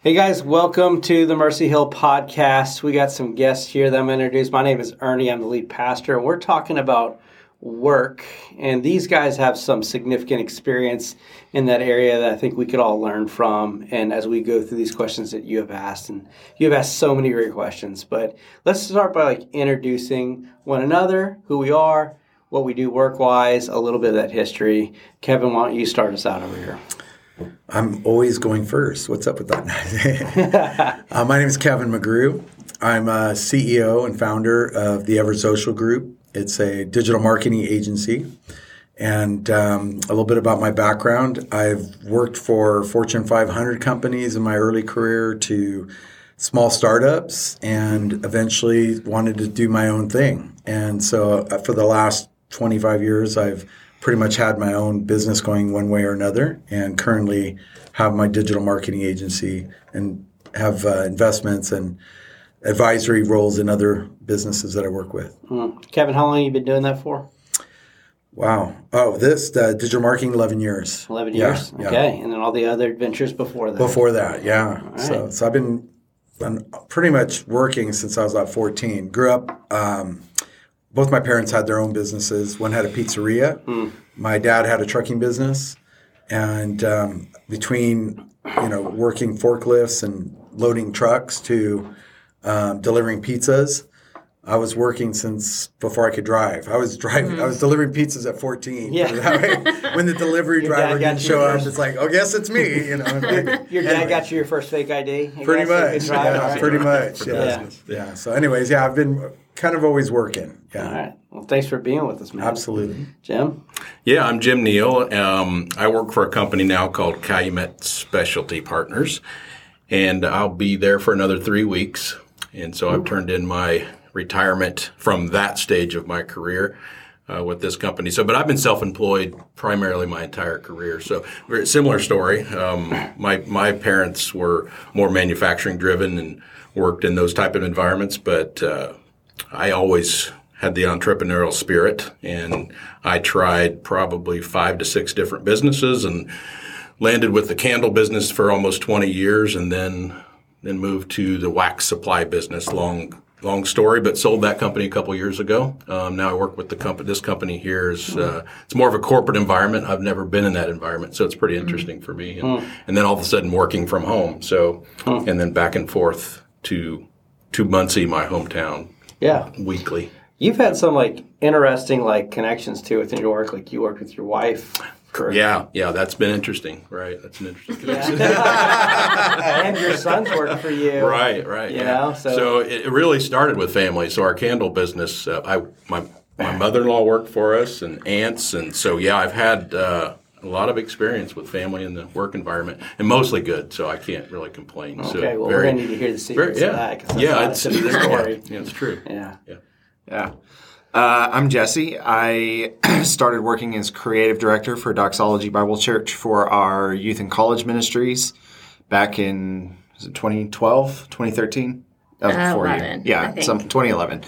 Hey guys, welcome to the Mercy Hill podcast. We got some guests here that I'm going to introduce. My name is Ernie. I'm the lead pastor, and we're talking about work. And these guys have some significant experience in that area that I think we could all learn from. And as we go through these questions that you have asked, and you have asked so many great questions, but let's start by like introducing one another, who we are, what we do work wise, a little bit of that history. Kevin, why don't you start us out over here? I'm always going first. What's up with that? uh, my name is Kevin McGrew. I'm a CEO and founder of the Ever Social Group. It's a digital marketing agency. And um, a little bit about my background I've worked for Fortune 500 companies in my early career to small startups and eventually wanted to do my own thing. And so uh, for the last 25 years, I've pretty much had my own business going one way or another, and currently have my digital marketing agency and have uh, investments and advisory roles in other businesses that I work with. Hmm. Kevin, how long have you been doing that for? Wow. Oh, this uh, digital marketing, eleven years. Eleven years. Yeah, okay, yeah. and then all the other adventures before that. Before that, yeah. Right. So, so I've been, been pretty much working since I was about fourteen. Grew up. Um, both my parents had their own businesses. One had a pizzeria. Mm. My dad had a trucking business, and um, between you know working forklifts and loading trucks to um, delivering pizzas, I was working since before I could drive. I was driving. Mm-hmm. I was delivering pizzas at 14. Yeah. when the delivery driver didn't show up, it's like, oh, guess it's me. You know. Like, your dad anyway. got you your first fake ID. Pretty much. Yeah, right. Pretty much. Yeah. yeah. yeah. So, anyways, yeah, I've been kind of always working. Yeah. All right. Well, thanks for being with us, man. Absolutely. Jim? Yeah, I'm Jim Neal. Um, I work for a company now called Calumet Specialty Partners, and I'll be there for another three weeks. And so I've turned in my retirement from that stage of my career. Uh, with this company. So, but I've been self-employed primarily my entire career. So, very similar story. Um, my my parents were more manufacturing driven and worked in those type of environments, but uh, I always had the entrepreneurial spirit and I tried probably five to six different businesses and landed with the candle business for almost 20 years and then then moved to the wax supply business. Long long story but sold that company a couple years ago. Um, now i work with the company this company here is uh, it's more of a corporate environment. I've never been in that environment so it's pretty interesting for me. And, and then all of a sudden working from home. So and then back and forth to to muncie my hometown yeah weekly you've had some like interesting like connections too within your work like you worked with your wife Correct. Yeah, yeah, that's been interesting, right? That's an interesting connection. And your son's work for you, right? Right. You yeah. know, so. so it really started with family. So our candle business, uh, I my my mother-in-law worked for us, and aunts, and so yeah, I've had uh, a lot of experience with family and the work environment, and mostly good. So I can't really complain. Okay, so well, very, we're gonna need to hear the secrets very, yeah. of that. yeah, it's, it's story. yeah, it's true. Yeah, yeah, yeah. Uh, I'm Jesse. I started working as creative director for Doxology Bible Church for our youth and college ministries back in 2012, 2013. That was uh, before 11, you. Yeah, some 2011.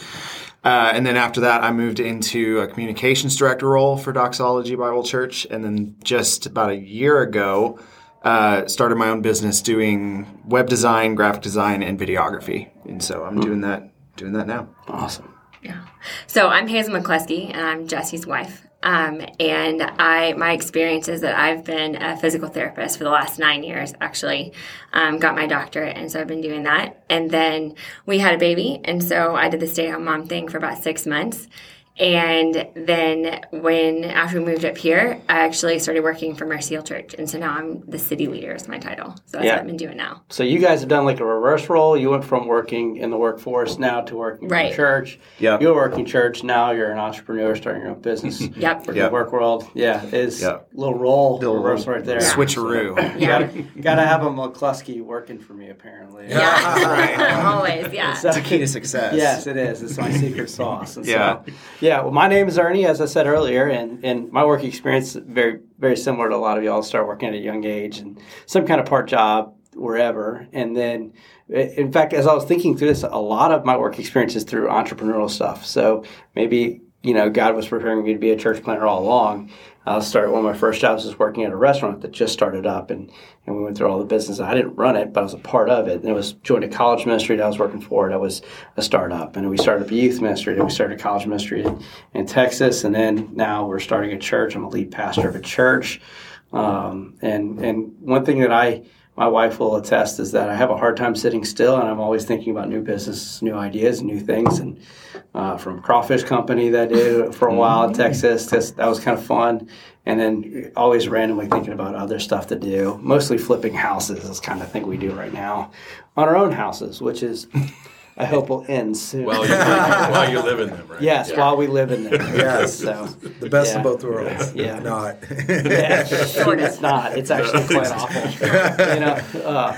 Uh, and then after that, I moved into a communications director role for Doxology Bible Church. And then just about a year ago, uh, started my own business doing web design, graphic design, and videography. And so I'm doing that doing that now. Awesome. Yeah. So I'm Hazel McCluskey, and I'm Jesse's wife. Um, and I, my experience is that I've been a physical therapist for the last nine years. Actually, um, got my doctorate, and so I've been doing that. And then we had a baby, and so I did the stay-at-home mom thing for about six months. And then when after we moved up here, I actually started working for Mercy Hill Church, and so now I'm the city leader is my title. So that's yeah. what I've been doing now. So you guys have done like a reverse role. You went from working in the workforce now to working right. in church. Yeah, you're working church now. You're an entrepreneur starting your own business. yep, working yep. the work world. Yeah, is yep. little role little reverse right there. Yeah. Switcheroo. So, yeah, gotta, gotta have a McCluskey working for me apparently. Yeah, right. always. Yeah, it's the key to success. Yes, it is. It's my secret sauce. And yeah. So, yeah, well, my name is Ernie, as I said earlier, and, and my work experience is very very similar to a lot of y'all. Start working at a young age and some kind of part job wherever, and then in fact, as I was thinking through this, a lot of my work experience is through entrepreneurial stuff. So maybe you know God was preparing me to be a church planter all along, I started one of my first jobs was working at a restaurant that just started up, and, and we went through all the business. I didn't run it, but I was a part of it. And it was joined a college ministry that I was working for. That was a startup, and we started a youth ministry. Then we started a college ministry in, in Texas, and then now we're starting a church. I'm a lead pastor of a church, um, and and one thing that I my wife will attest is that I have a hard time sitting still, and I'm always thinking about new business, new ideas, new things. And uh, from crawfish company that I did for a while in Texas, that was kind of fun. And then always randomly thinking about other stuff to do. Mostly flipping houses is kind of thing we do right now on our own houses, which is I hope will end soon. While you live, while you live in them, right? Yes, Yeah. while we live in them. Yes. So The best Yeah. of both worlds. Yeah. Not. yeah, it's not. It's actually quite awful. You know. Uh,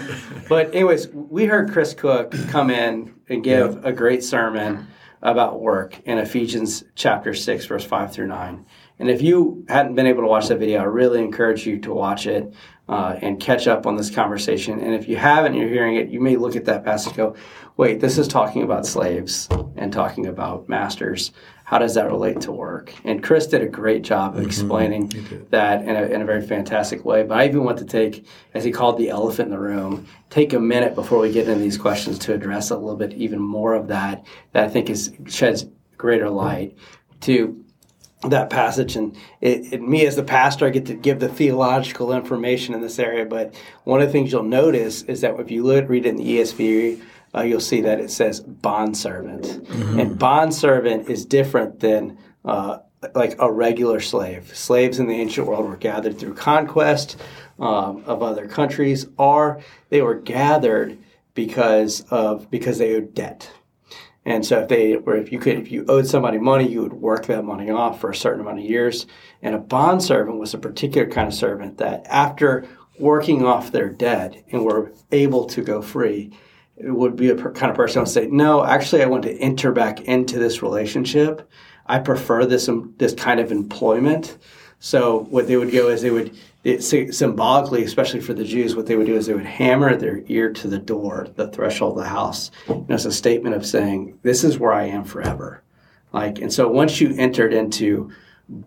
but anyways, we heard Chris Cook come in and give a great sermon about work in Ephesians chapter six, verse five through nine. And if you hadn't been able to watch that video, I really encourage you to watch it uh, and catch up on this conversation. And if you haven't, you're hearing it, you may look at that passage and go, "Wait, this is talking about slaves and talking about masters." How does that relate to work? And Chris did a great job of explaining that in a, in a very fantastic way. But I even want to take, as he called the elephant in the room, take a minute before we get into these questions to address a little bit even more of that that I think is sheds greater light to that passage. And it, it, me as the pastor i get to give the theological information in this area. But one of the things you'll notice is that if you look, read it in the esv uh, you'll see that it says bondservant. And bondservant is different than uh, like a regular slave. Slaves in the ancient world were gathered through conquest um, of other countries or they were gathered because of because they owed debt and so if they or if you could if you owed somebody money, you would work that money off for a certain amount of years. And a bond servant was a particular kind of servant that after working off their debt and were able to go free, would be a per, kind of person who would say, "No, actually, I want to enter back into this relationship. I prefer this um, this kind of employment." So what they would go is they would it, symbolically, especially for the Jews, what they would do is they would hammer their ear to the door, the threshold of the house. You it's a statement of saying, "This is where I am forever." Like, and so once you entered into,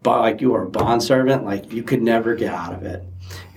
like you are a bond servant, like you could never get out of it.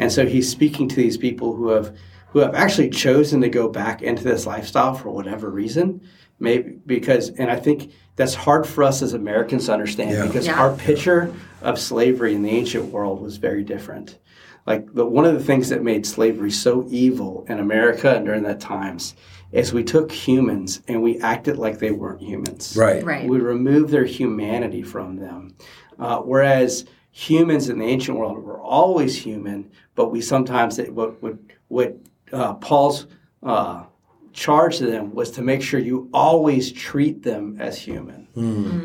And so he's speaking to these people who have who have actually chosen to go back into this lifestyle for whatever reason. Maybe because, and I think that's hard for us as Americans to understand Yeah. because Yeah. our picture of slavery in the ancient world was very different. Like the, one of the things that made slavery so evil in America and during that times is we took humans and we acted like they weren't humans. Right. Right. We removed their humanity from them. Uh, whereas humans in the ancient world were always human, but we sometimes what what what uh, Paul's uh, charge to them was to make sure you always treat them as human,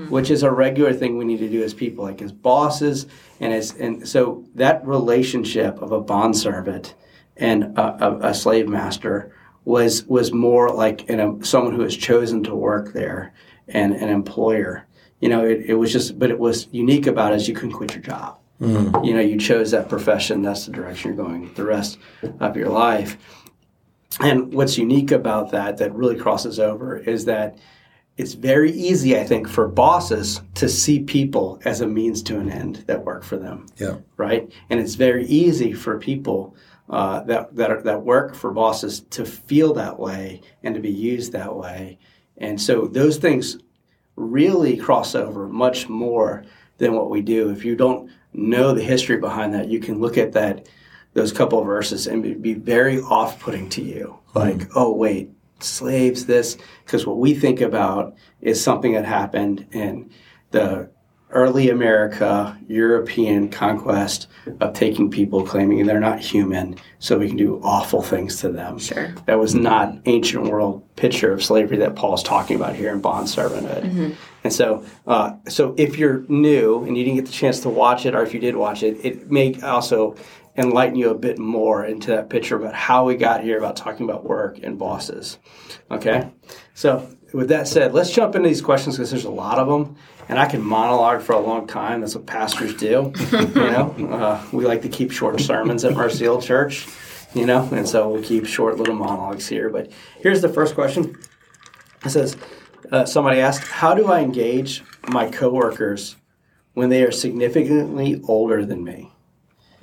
which is a regular thing we need to do as people, like as bosses, and as and so that relationship of a bond servant and a, a, a slave master was was more like in a, um, someone who has chosen to work there and an employer. You know, it, it was just, but it was unique about it is you couldn't quit your job. Mm. You know, you chose that profession. That's the direction you're going the rest of your life. And what's unique about that, that really crosses over, is that it's very easy, I think, for bosses to see people as a means to an end that work for them Yeah. right? And it's very easy for people uh, that that are, that work for bosses to feel that way and to be used that way. And so those things really cross over much more than what we do. If you don't know the history behind that, you can look at that those couple of verses and be, be very off-putting to you. Like, oh wait, slaves this because what we think about is something that happened in the early America, European conquest of taking people, claiming they're not human, so we can do awful things to them. Sure. That was not ancient world picture of slavery that Paul's talking about here in bond servanthood. And so, uh, so if you're new and you didn't get the chance to watch it, or if you did watch it, it may also enlighten you a bit more into that picture about how we got here about talking about work and bosses. Okay, so with that said, let's jump into these questions because there's a lot of them, and I can monologue for a long time. That's what pastors do. you know, uh, we like to keep short sermons at Mercy Hill Church. You know, and so we'll keep short little monologues here. But here's the first question. It says, uh, somebody asked, "How do I engage my coworkers when they are significantly older than me.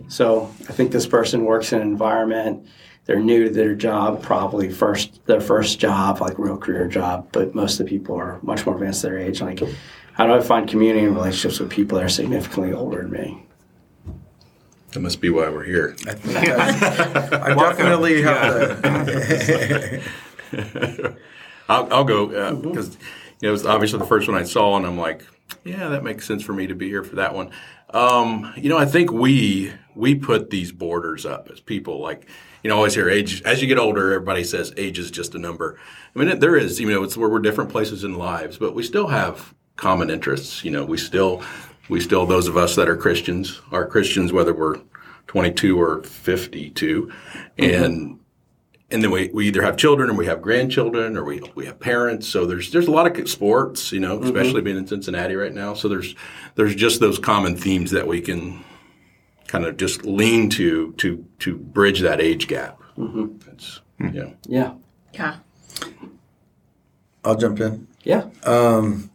So I think this person works in an environment. They're new to their job, probably first their first job, like real career job. But most of the people are much more advanced their age. Like, how do I find community and relationships with people that are significantly older than me? That must be why we're here. I definitely have to. I'll, I'll, go because uh, you know, it was obviously the first one I saw, and I'm like, yeah, that makes sense for me to be here for that one. Um, you know, I think we we put these borders up as people. Like, you know, always hear age as you get older. Everybody says age is just a number. I mean, it, there is. You know, it's where we're different places in lives, but we still have common interests. You know, we still we still those of us that are Christians are Christians whether we're 22 or 52, mm-hmm. and and then we, we either have children or we have grandchildren or we, we have parents. So there's there's a lot of sports, you know, mm-hmm. especially mm-hmm. being in Cincinnati right now. So there's there's just those common themes that we can kind of just lean to to to bridge that age gap. Mm-hmm. It's, mm-hmm. yeah. Yeah. Yeah. I'll jump in. Yeah. Um,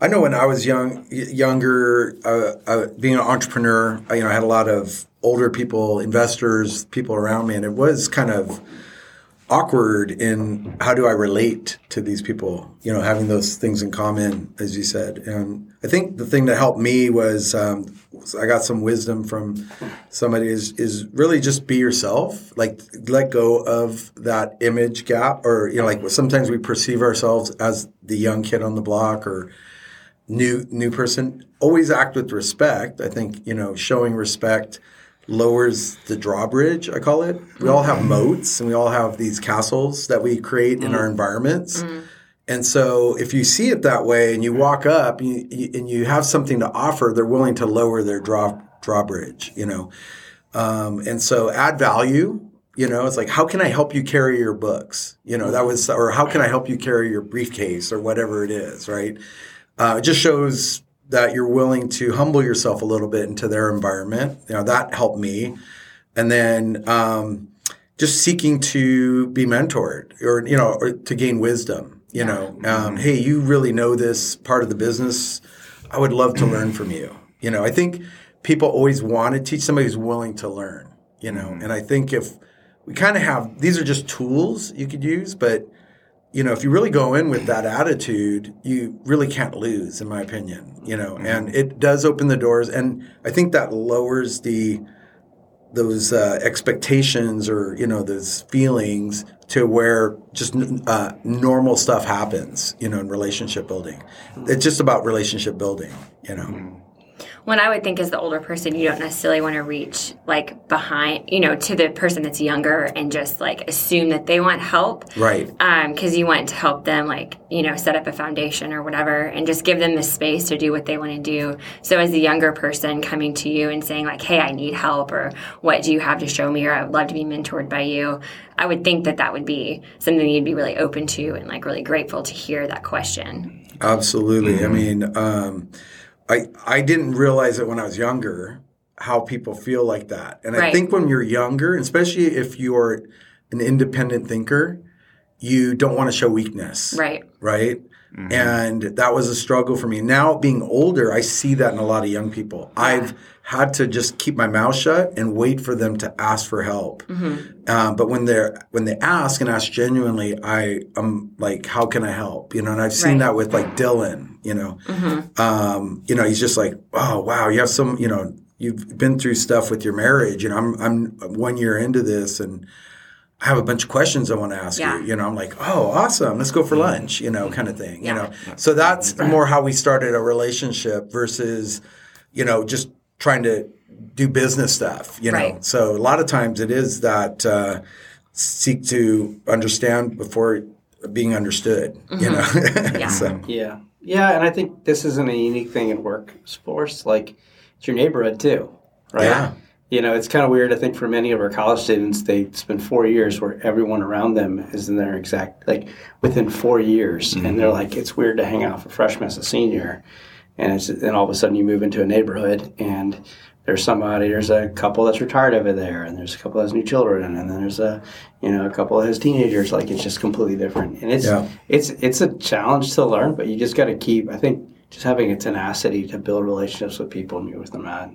I know when I was young, younger, uh, uh, being an entrepreneur, I, you know, I had a lot of older people, investors, people around me, and it was kind of awkward in how do I relate to these people, you know, having those things in common, as you said. And I think the thing that helped me was, um, I got some wisdom from somebody is, is really just be yourself, like let go of that image gap or, you know, like sometimes we perceive ourselves as the young kid on the block or new, new person. Always act with respect. I think, you know, showing respect, lowers the drawbridge, I call it. We all have moats and we all have these castles that we create in our mm. environments. Mm. And so if you see it that way and you walk up you, you, and you have something to offer, they're willing to lower their draw, drawbridge, you know. Um, and so add value, you know, it's like, how can I help you carry your books? You know, that was, or how can I help you carry your briefcase or whatever it is, right? Uh, it just shows that you're willing to humble yourself a little bit into their environment. You know, that helped me. And then um, just seeking to be mentored or, you know, or to gain wisdom. You know, um, hey, you really know this part of the business. I would love to learn from you. You know, I think people always want to teach somebody who's willing to learn, you know, and I think if we kind of have, these are just tools you could use, but you know, if you really go in with that attitude, you really can't lose, in my opinion. You know, mm-hmm. and it does open the doors, and I think that lowers the those uh, expectations or you know those feelings to where just uh, normal stuff happens. You know, in relationship building, it's just about relationship building. You know. Mm-hmm when I would think as the older person, you don't necessarily want to reach like behind, you know, to the person that's younger and just like assume that they want help. Right. Because um, you want to help them, like, you know, set up a foundation or whatever and just give them the space to do what they want to do. So as a younger person coming to you and saying, like, hey, I need help or what do you have to show me or I would love to be mentored by you, I would think that that would be something you'd be really open to and like really grateful to hear that question. Absolutely. Mm-hmm. I mean, um, I I didn't realize it when I was younger how people feel like that. And right. I think when you're younger, especially if you're an independent thinker, you don't want to show weakness. Right. Right? Mm-hmm. And that was a struggle for me. Now being older, I see that in a lot of young people. Yeah. I've had to just keep my mouth shut and wait for them to ask for help. Mm-hmm. Um, but when they're when they ask and ask genuinely, I am like, how can I help? You know, and I've seen right. that with like Dylan. You know, mm-hmm. um, you know, he's just like, oh wow, you have some, you know, you've been through stuff with your marriage. You know, I'm I'm one year into this and I have a bunch of questions I want to ask yeah. you. You know, I'm like, oh, awesome, let's go for mm-hmm. lunch. You know, kind of thing. Yeah. You know, so that's more how we started a relationship versus, you know, just trying to do business stuff. You know, right. so a lot of times it is that uh, seek to understand before being understood. Mm-hmm. You know, yeah. so. yeah, yeah, and I think this isn't a unique thing in workforce. Like, it's your neighborhood too, right? Yeah you know, it's kind of weird. I think for many of our college students, they spend four years where everyone around them is in their exact, like within four years. Mm-hmm. And they're like, it's weird to hang out for freshman as a senior. And it's, and all of a sudden you move into a neighborhood and there's somebody, there's a couple that's retired over there and there's a couple that has new children and then there's a, you know, a couple that has teenagers. Like it's just completely different. And it's, yeah. it's, it's a challenge to learn, but you just got to keep, I think, just having a tenacity to build relationships with people and meet with them at.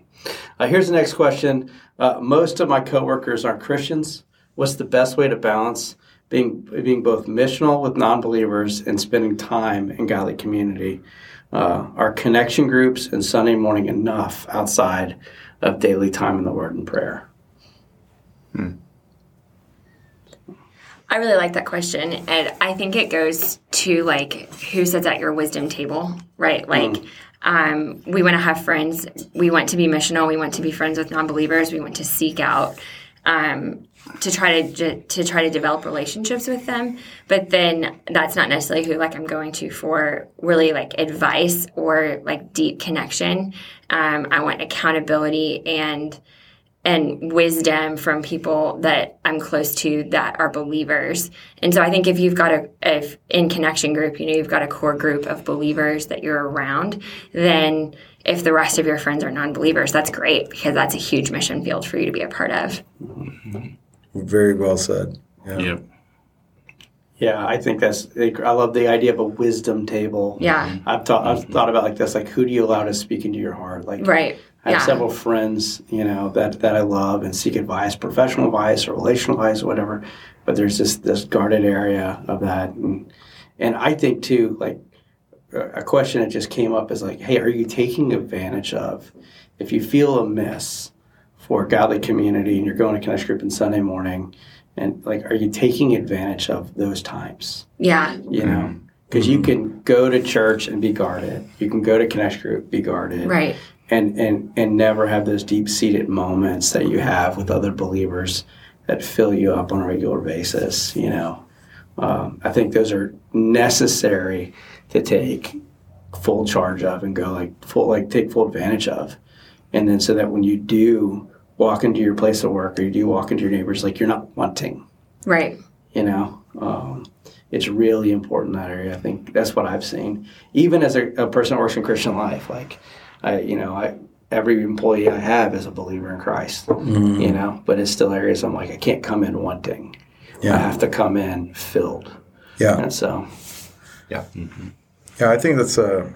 Uh, here's the next question. Uh, most of my coworkers aren't Christians. What's the best way to balance being being both missional with non-believers and spending time in godly community? Uh, are connection groups and Sunday morning enough outside of daily time in the Word and prayer? I really like that question. And I think it goes to like who sits at your wisdom table, right? Like, um, we want to have friends. We want to be missional. We want to be friends with non believers. We want to seek out. Um, to try to to try to develop relationships with them but then that's not necessarily who like i'm going to for really like advice or like deep connection um, i want accountability and and wisdom from people that I'm close to that are believers. And so I think if you've got a if in connection group, you know, you've got a core group of believers that you're around, then if the rest of your friends are non-believers, that's great because that's a huge mission field for you to be a part of. Mm-hmm. Very well said. Yeah. Yep. Yeah, I think that's. I love the idea of a wisdom table. Yeah. I've thought. I've thought about like this. Like, who do you allow to speak into your heart? Like, Right. I have Yeah. several friends, you know, that that I love and seek advice, professional advice or relational advice or whatever. But there's this this guarded area of that, and and I think too, like a a question that just came up is like, hey, are you taking advantage of if you feel a miss for a godly community and you're going to connection group on Sunday morning, and like, are you taking advantage of those times? Yeah. You know. Mm-hmm. Because you mm-hmm. can go to church and be guarded. You can go to connection group, be guarded Right. And and and never have those deep seated moments that you have with other believers that fill you up on a regular basis. You know, um, I think those are necessary to take full charge of and go like full like take full advantage of, and then so that when you do walk into your place of work or you do walk into your neighbors, like you're not wanting. Right. You know. Um, it's really important in that area. I think that's what I've seen. Even as a, a person who works in Christian life, like I, you know, I every employee I have is a believer in Christ. Mm-hmm. You know, but it's still areas I'm like I can't come in wanting. I have to come in filled. Yeah. And so, Yeah. Mm-hmm. Yeah, I think that's a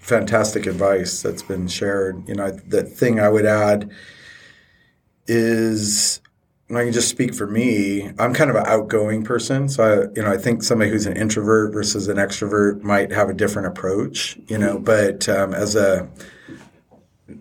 fantastic advice that's been shared. You know, the thing I would add is, and I can just speak for me. I'm kind of an outgoing person, so I, you know, I think somebody who's an introvert versus an extrovert might have a different approach. You know, but um, as a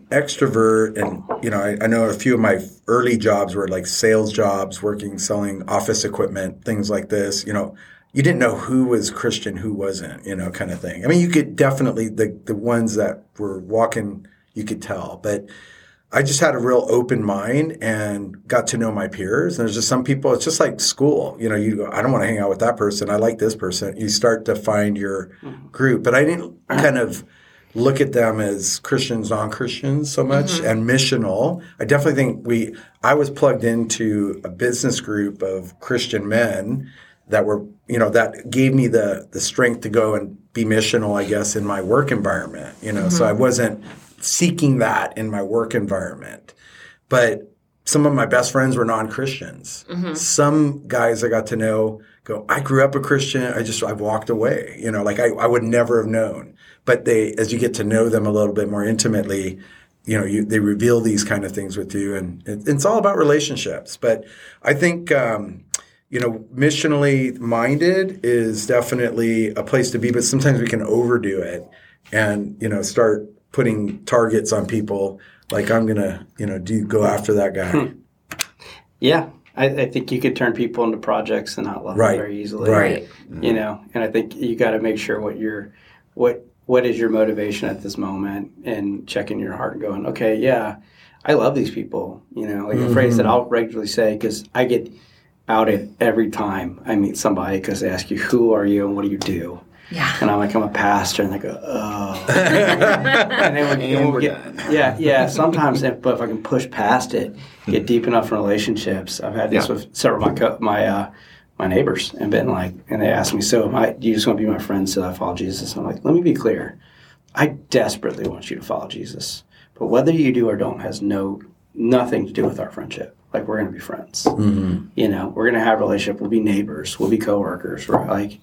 extrovert and you know I, I know a few of my early jobs were like sales jobs working selling office equipment things like this you know you didn't know who was christian who wasn't you know kind of thing i mean you could definitely the the ones that were walking you could tell but I just had a real open mind and got to know my peers. And there's just some people, it's just like school. You know, you go, I don't want to hang out with that person. I like this person. You start to find your mm-hmm. group. But I didn't kind of look at them as Christians, non Christians so much mm-hmm. and missional. I definitely think we, I was plugged into a business group of Christian men that were, you know, that gave me the, the strength to go and be missional, I guess, in my work environment, you know. So I mm-hmm. wasn't seeking that in my work environment. But some of my best friends were non-Christians. Some guys I got to know go, I grew up a Christian. I just, I've walked away, you know, like I, I would never have known. But they, as you get to know them a little bit more intimately, you know, you, they reveal these kind of things with you and it, it's all about relationships. But I think, um, you know, missionally minded is definitely a place to be, but sometimes we can overdo it and, you know, start putting targets on people like I'm going to, you know, do go after that guy. Hmm. yeah, I, I think you could turn people into projects and not love Right. them very easily. Right. You know, and I think you got to make sure what your what what is your motivation at this moment and checking your heart and going, okay, yeah, I love these people. You know, like a phrase that mm-hmm. I'll regularly say because I get outed every time I meet somebody because they ask you, who are you and what do you do? Yeah. And I'm like, I'm a pastor, and they go, oh. and then we, And we we're get, done. yeah, yeah. Sometimes, if, but if I can push past it, get deep enough in relationships. I've had this Yeah. with several of my co- my uh, my neighbors, and been like, and they ask me, so am I, do you just want to be my friend so I follow Jesus? And I'm like, let me be clear, I desperately want you to follow Jesus, but whether you do or don't has no nothing to do with our friendship. Like we're going to be friends. You know, we're going to have a relationship. We'll be neighbors. We'll be coworkers. Right? Like,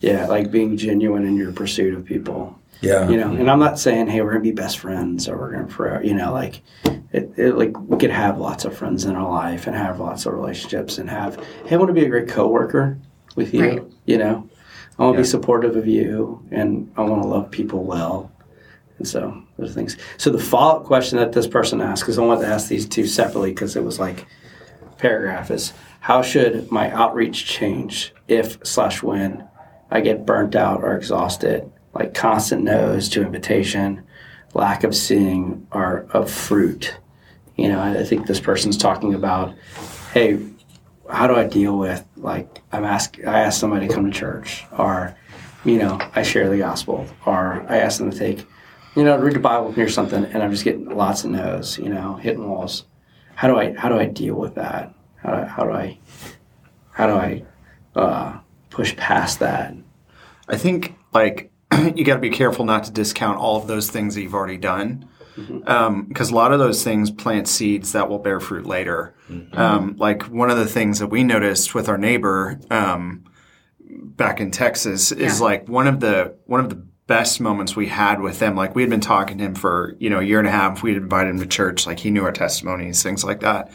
yeah, like being genuine in your pursuit of people. Yeah. You know, and I'm not saying, hey, we're gonna be best friends or we're gonna forever. You know, like it, it, like we could have lots of friends in our life and have lots of relationships and have. Hey, I want to be a great coworker with you. Right. You know, I want to be supportive of you and I want to love people well. And so those things. So the follow up question that this person asked, because I wanted to ask these two separately because it was like paragraph is how should my outreach change if slash when I get burnt out or exhausted, like constant no's to invitation, lack of seeing or of fruit. You know, I I think this person's talking about, hey, how do I deal with like I'm ask I ask somebody to come to church or you know I share the gospel or I ask them to take you know read the Bible or something and I'm just getting lots of no's you know hitting walls how do I how do I deal with that how do, how do I how do I uh, push past that I think like you got to be careful not to discount all of those things that you've already done. Because a lot of those things plant seeds that will bear fruit later. Um, like one of the things that we noticed with our neighbor um, back in Texas is Yeah. like one of the one of the best moments we had with them. Like we had been talking to him for you know a year and a half. We had invited him to church. Like he knew our testimonies, things like that.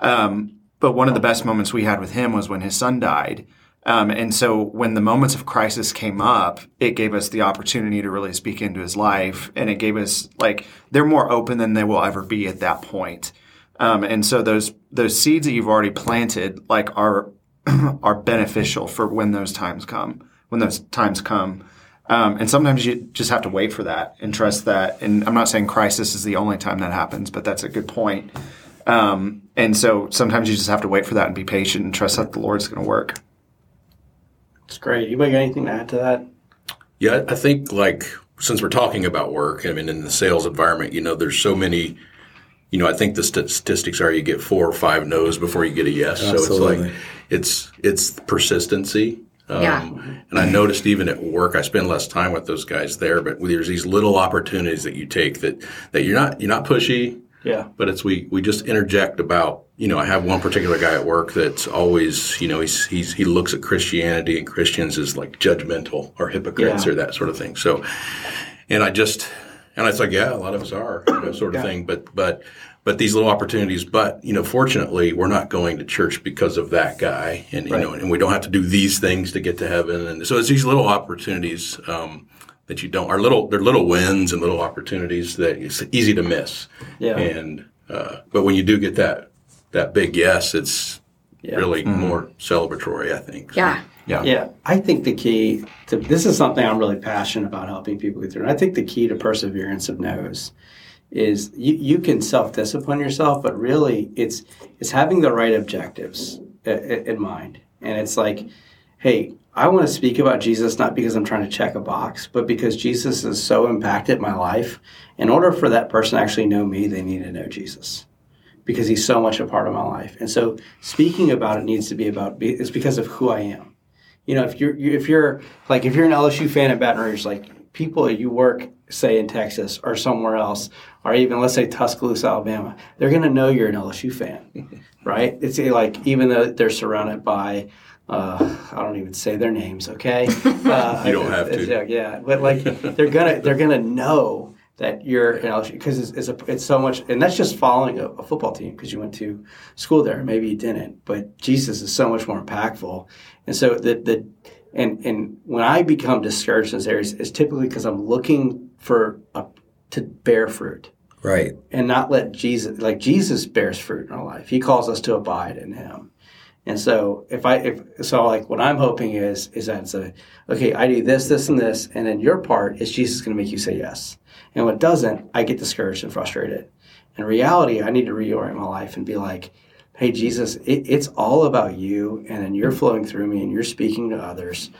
Um, but one of the best moments we had with him was when his son died. Um, and so when the moments of crisis came up, it gave us the opportunity to really speak into his life. And it gave us like, they're more open than they will ever be at that point. Um, and so those, those seeds that you've already planted, like are, are beneficial for when those times come, when those times come. Um, and sometimes you just have to wait for that and trust that. And I'm not saying crisis is the only time that happens, but that's a good point. Um, and so sometimes you just have to wait for that and be patient and trust that the Lord's going to work. It's great anybody got anything to add to that Yeah, I think like since we're talking about work, I mean, in the sales environment, you know, there's so many. You know, I think the statistics are you get four or five no's before you get a yes. So it's like it's it's persistency. Um, Yeah. And I noticed even at work, I spend less time with those guys there, but there's these little opportunities that you take that that you're not you're not pushy, yeah but it's we we just interject about you know I have one particular guy at work that's always you know he's he's he looks at Christianity and Christians as like judgmental or hypocrites Yeah. or that sort of thing. So, and I just and it's like yeah, a lot of us are you know, sort of thing, but but but these little opportunities. But you know, fortunately, we're not going to church because of that guy, and you know, and we don't have to do these things to get to heaven. And so it's these little opportunities. Um, that you don't are little they're little wins and little opportunities that it's easy to miss Yeah. and uh, but when you do get that that big yes it's Yeah. really more celebratory i think Yeah. Yeah. Yeah, I think the key to this is something I'm really passionate about helping people get through. And I think the key to perseverance of no's is you, you can self discipline yourself, but really it's it's having the right objectives i- i- in mind. And it's like, hey, I want to speak about Jesus not because I'm trying to check a box, but because Jesus has so impacted my life. In order for that person to actually know me, they need to know Jesus because he's so much a part of my life. And so speaking about it needs to be about it's because of who I am you know, if you're if you're like if you're an LSU fan at Baton Rouge, like people that you work, say in Texas or somewhere else, or even let's say Tuscaloosa, Alabama, they're going to know you're an LSU fan, right? It's like even though they're surrounded by. Uh, I don't even say their names, okay? Uh, You don't have to. Yeah, yeah, but like they're gonna they're gonna know that you're an LSU because it's it's, a, it's so much, and that's just following a, a football team because you went to school there. Maybe you didn't, but Jesus is so much more impactful, and so the the and and when I become discouraged in those areas, it's typically because I'm looking for a, to bear fruit Right. and not let Jesus like Jesus bears fruit in our life. He calls us to abide in Him. And so if I if so like what I'm hoping is is that it's a okay I do this this and this and then your part is Jesus going to make you say yes and when it doesn't I get discouraged and frustrated. In reality I need to reorient my life and be like hey Jesus it, it's all about you and then you're flowing through me and you're speaking to others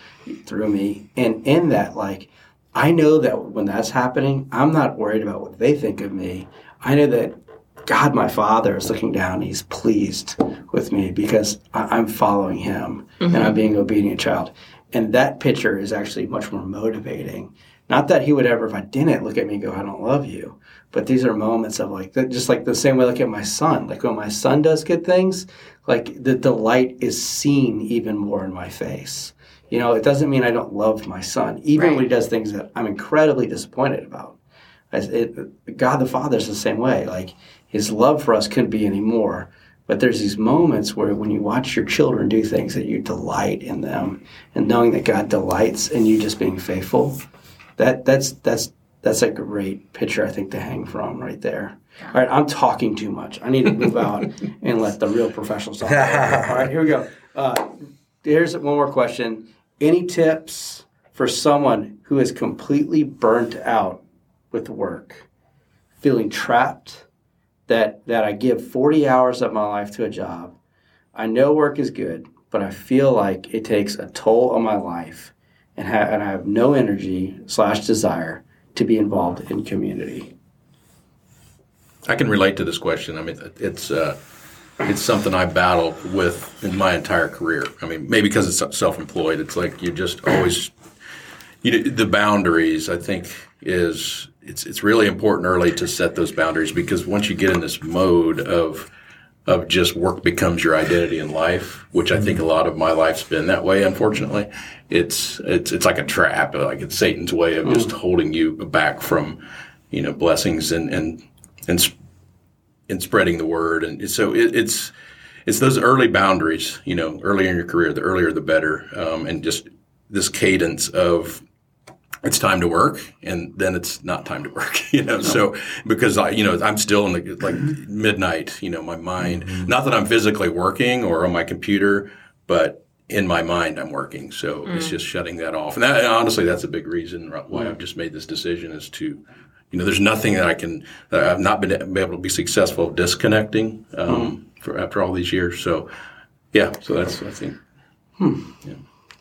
through me and in that like I know that when that's happening I'm not worried about what they think of me. I know that God, my Father, is looking down. He's pleased with me because I, I'm following Him and I'm mm-hmm. being an obedient child. And that picture is actually much more motivating. Not that He would ever, if I didn't, look at me and go, I don't love you. But these are moments of like, just like the same way I look at my son. Like when my son does good things, like the delight is seen even more in my face. You know, it doesn't mean I don't love my son, even Right. when he does things that I'm incredibly disappointed about. It, God the Father is the same way. Like His love for us couldn't be any more. But there's these moments where when you watch your children do things that you delight in them, and knowing that God delights in you just being faithful, that that's that's that's a great picture I think to hang from right there. All right, I'm talking too much. I need to move out and let the real professionals talk. All right, here we go. Uh, here's one more question. Any tips for someone who is completely burnt out with work, feeling trapped? That that I give 40 hours of my life to a job. I know work is good, but I feel like it takes a toll on my life, and, ha- and I have no energy slash desire to be involved in community. I can relate to this question. I mean, it's uh, it's something I battle with in my entire career. I mean, maybe because it's self-employed, it's like you just always you know, the boundaries. I think is it's it's really important early to set those boundaries because once you get in this mode of of just work becomes your identity in life, which I think a lot of my life's been that way. Unfortunately, it's it's it's like a trap, like it's Satan's way of just holding you back from you know blessings and and and and spreading the word. And so it, it's it's those early boundaries. You know, earlier in your career, the earlier the better, um, and just this cadence of it's time to work and then it's not time to work you know? So because i you know i'm still in the like midnight you know my mind mm-hmm. not that i'm physically working or on my computer but in my mind i'm working. So it's mm. just shutting that off. And that and honestly that's a big reason why mm. i've just made this decision is to you know there's nothing that i can that i've not been, able to be successful disconnecting mm. um, for after all these years. So yeah so that's i think hmm.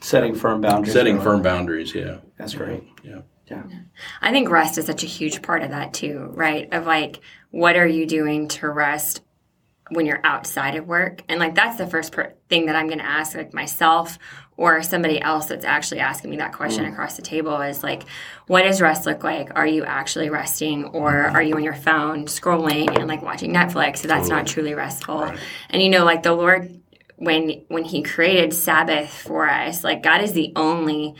Setting firm boundaries. setting really. firm boundaries yeah That's great. yeah Yeah. I think rest is such a huge part of that too, right? Of like, what are you doing to rest when you're outside of work? And like, that's the first per- thing that I'm going to ask like myself or somebody else that's actually asking me that question mm. across the table is like, what does rest look like? Are you actually resting or are you on your phone scrolling and like watching Netflix? So that's not truly restful. And you know, like the Lord, when, when he created Sabbath for us, like God is the only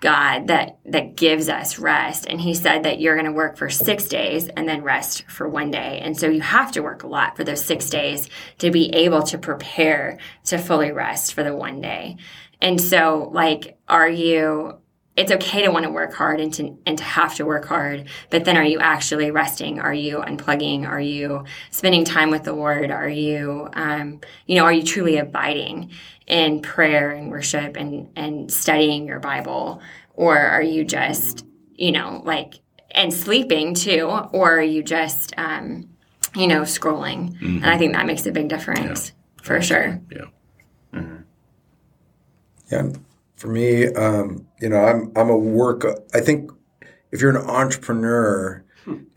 God that that gives us rest. And he said that you're going to work for 6 days and then rest for one day. And so you have to work a lot for those 6 days to be able to prepare to fully rest for the one day. And so like are you it's okay to want to work hard and to and to have to work hard, but then are you actually resting? Are you unplugging? Are you spending time with the Lord? Are you um, you know, are you truly abiding in prayer and worship and and studying your Bible? Or are you just, you know, like and sleeping too, or are you just um, you know, scrolling? And I think that makes a big difference for sure. yeah Yeah, for me, um, you know, I'm I'm a work. I think if you're an entrepreneur,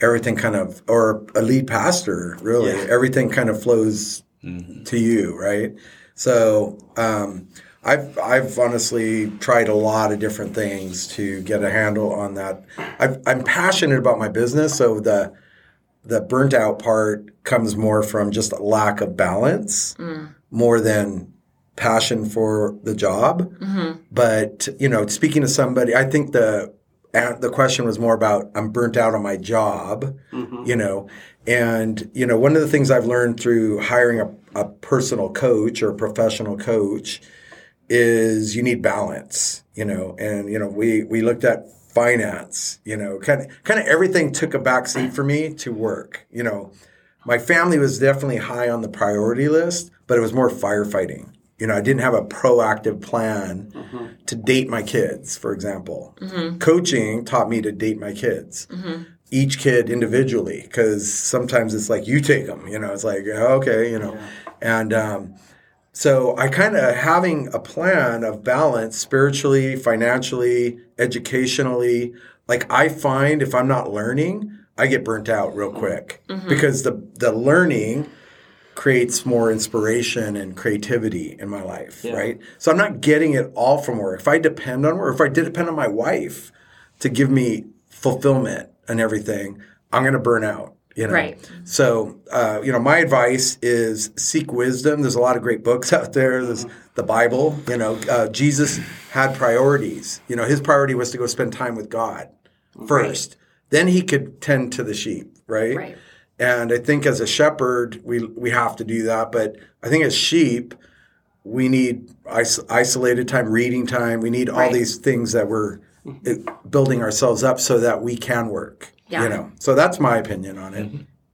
everything kind of, or a lead pastor, really, Yeah. everything kind of flows to you, right? So um, I've I've honestly tried a lot of different things to get a handle on that. I've, I'm passionate about my business, so the the burnt out part comes more from just a lack of balance, more than passion for the job. Mm-hmm. But you know, speaking to somebody, I think the the question was more about I'm burnt out on my job, mm-hmm. you know, and you know one of the things I've learned through hiring a, a personal coach or a professional coach is you need balance, you know, and you know we we looked at finance, you know, kind of kind of everything took a backseat for me to work, you know. My family was definitely high on the priority list, but it was more firefighting. You know, I didn't have a proactive plan mm-hmm. to date my kids, for example. Mm-hmm. Coaching taught me to date my kids. Mm-hmm. Each kid individually, because sometimes it's like you take them, you know, it's like, okay, you know. And um, so I kind of having a plan of balance spiritually, financially, educationally. Like I find if I'm not learning, I get burnt out real quick because the the learning creates more inspiration and creativity in my life, right? So I'm not getting it all from work. If I depend on work, if I did depend on my wife to give me fulfillment and everything, I'm going to burn out You know? Right. So, uh, you know, my advice is seek wisdom. There's a lot of great books out there. There's the Bible. You know, uh, Jesus had priorities. You know, his priority was to go spend time with God first. Then he could tend to the sheep, right? Right. And I think as a shepherd, we we have to do that. But I think as sheep, we need is- isolated time, reading time. We need all Right. these things that we're uh, building ourselves up so that we can work. Yeah. You know. So that's my opinion on it.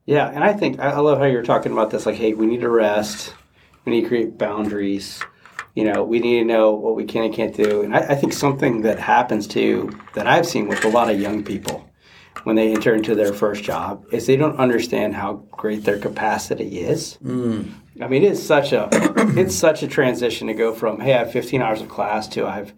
Yeah, and I think I I love how you're talking about this. Like, hey, we need to rest. We need to create boundaries. You know, we need to know what we can and can't do. And I, I think something that happens too that I've seen with a lot of young people when they enter into their first job is they don't understand how great their capacity is. Mm. I mean, it's such a it's such a transition to go from hey, I have 15 hours of class to I've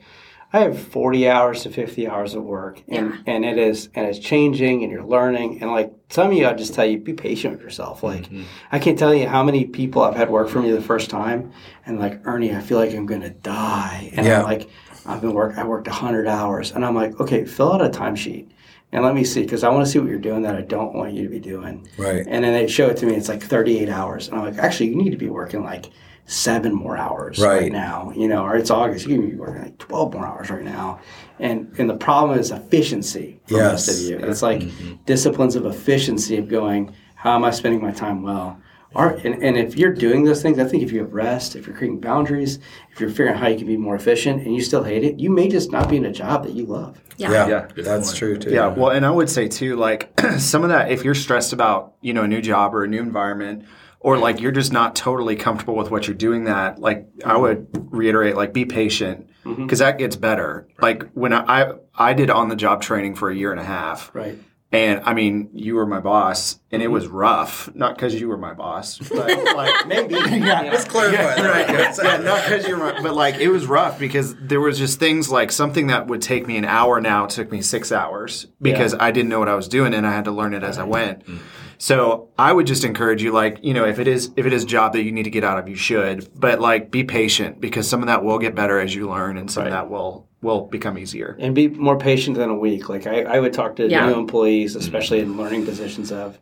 I have 40 hours to 50 hours of work, and Yeah. and it is and it's changing, and you're learning, and like some of you, I just tell you, be patient with yourself. Mm-hmm. Like I can't tell you how many people I've had work for me the first time, and like Ernie, I feel like I'm gonna die, and Yeah. I'm like I've been work I worked 100 hours, and I'm like, okay, fill out a timesheet. And let me see, because I want to see what you're doing that I don't want you to be doing. Right. And then they show it to me. It's like 38 hours, and I'm like, actually, you need to be working like seven more hours right, Right. now. You know, or it's August, you need to be working like 12 more hours right now. And and the problem is efficiency for most Yes. of you. It's like mm-hmm. disciplines of efficiency of going, how am I spending my time well? Or, and, and if you're doing those things, I think if you have rest, if you're creating boundaries, if you're figuring out how you can be more efficient, and you still hate it, you may just not be in a job that you love. Yeah. Yeah, Yeah. that's true too. Yeah, well, and I would say too, like some of that, if you're stressed about, you know, a new job or a new environment, or like you're just not totally comfortable with what you're doing, that like I would reiterate, like be patient mm-hmm. because that gets better. Like when I, I I did on the job training for a year and a half, Right. And I mean you were my boss, and it was mm-hmm. rough, not because you were my boss, but like Maybe. yeah, Let's clarify that. right. yeah, not because you're right, but like it was rough because there was just things like something that would take me an hour now took me six hours because I didn't know what I was doing and I had to learn it as I went. Mm-hmm. So I would just encourage you, like you know, if it is if it is a job that you need to get out of, you should. But like, be patient because some of that will get better as you learn, and some of that will will become easier. and be more patient than a week. Like I, I would talk to Yeah. new employees, especially in learning positions of,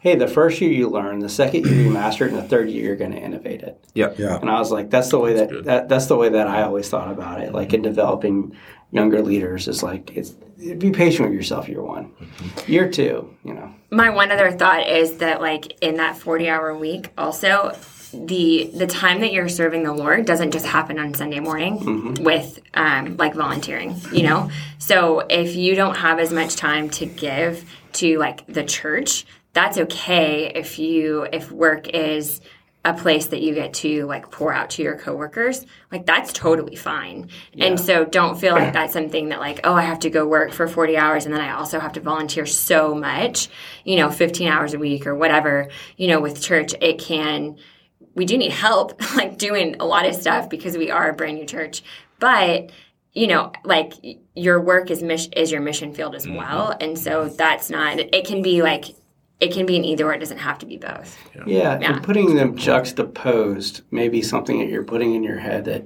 hey, the first year you learn, the second year you master it, and the third year you're going to innovate it. Yep. Yeah. And I was like, that's the way that, that that's the way that I always thought about it. Like in mm-hmm. developing younger leaders, is like it's be patient with yourself. Year one, mm-hmm. year two, you know. My one other thought is that like in that 40 hour week also the the time that you're serving the Lord doesn't just happen on Sunday morning with um, like volunteering, you know. So if you don't have as much time to give to like the church, that's okay if you if work is a place that you get to like pour out to your coworkers like that's totally fine. And so don't feel like that's something that like oh i have to go work for 40 hours and then i also have to volunteer so much you know 15 hours a week or whatever you know with church it can we do need help like doing a lot of stuff because we are a brand new church but you know like your work is mission is your mission field as well and so that's not it can be like it can be an either or it doesn't have to be both Yeah, Yeah. and putting them juxtaposed may be something that you're putting in your head that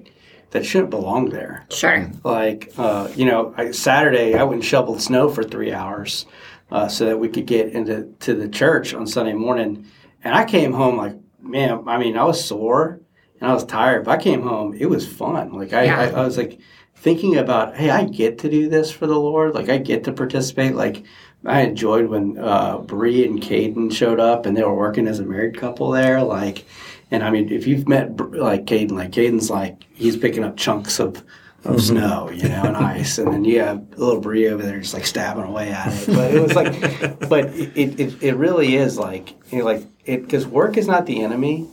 that shouldn't belong there. sure Like, uh, you know, I, Saturday I went and shoveled snow for three hours uh, so that we could get into to the church on Sunday morning. And I came home like, man, I mean, I was sore and I was tired, but I came home. It was fun. Like, I, Yeah. I, I was like thinking about, hey, I get to do this for the Lord. Like, I get to participate. Like, I enjoyed when uh, Bree and Caden showed up and they were working as a married couple there. Like, and I mean, if you've met like Caden, like Caden's like he's picking up chunks of of snow, you know, and ice, and then you have a little Bree over there just like stabbing away at it. But it was like, but it it, it really is like you know, like it because work is not the enemy,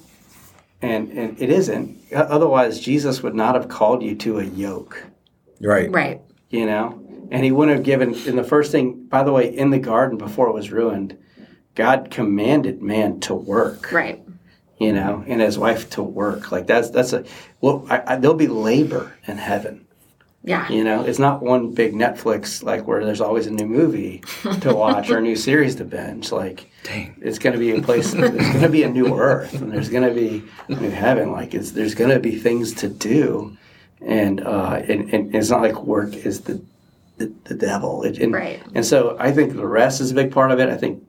and and it isn't. Otherwise, Jesus would not have called you to a yoke. Right. right. You know? And he wouldn't have given in the first thing by the way in the garden before it was ruined god commanded man to work. Right. You know and his wife to work. Like that's that's a well I, I, there'll be labor in heaven yeah you know it's not one big netflix like where there's always a new movie to watch or a new series to binge like Dang. it's going to be a place there's going to be a new earth and there's going to be a new heaven like it's there's going to be things to do and uh and, and it's not like work is the the, the devil it, and, Right. and so i think the rest is a big part of it i think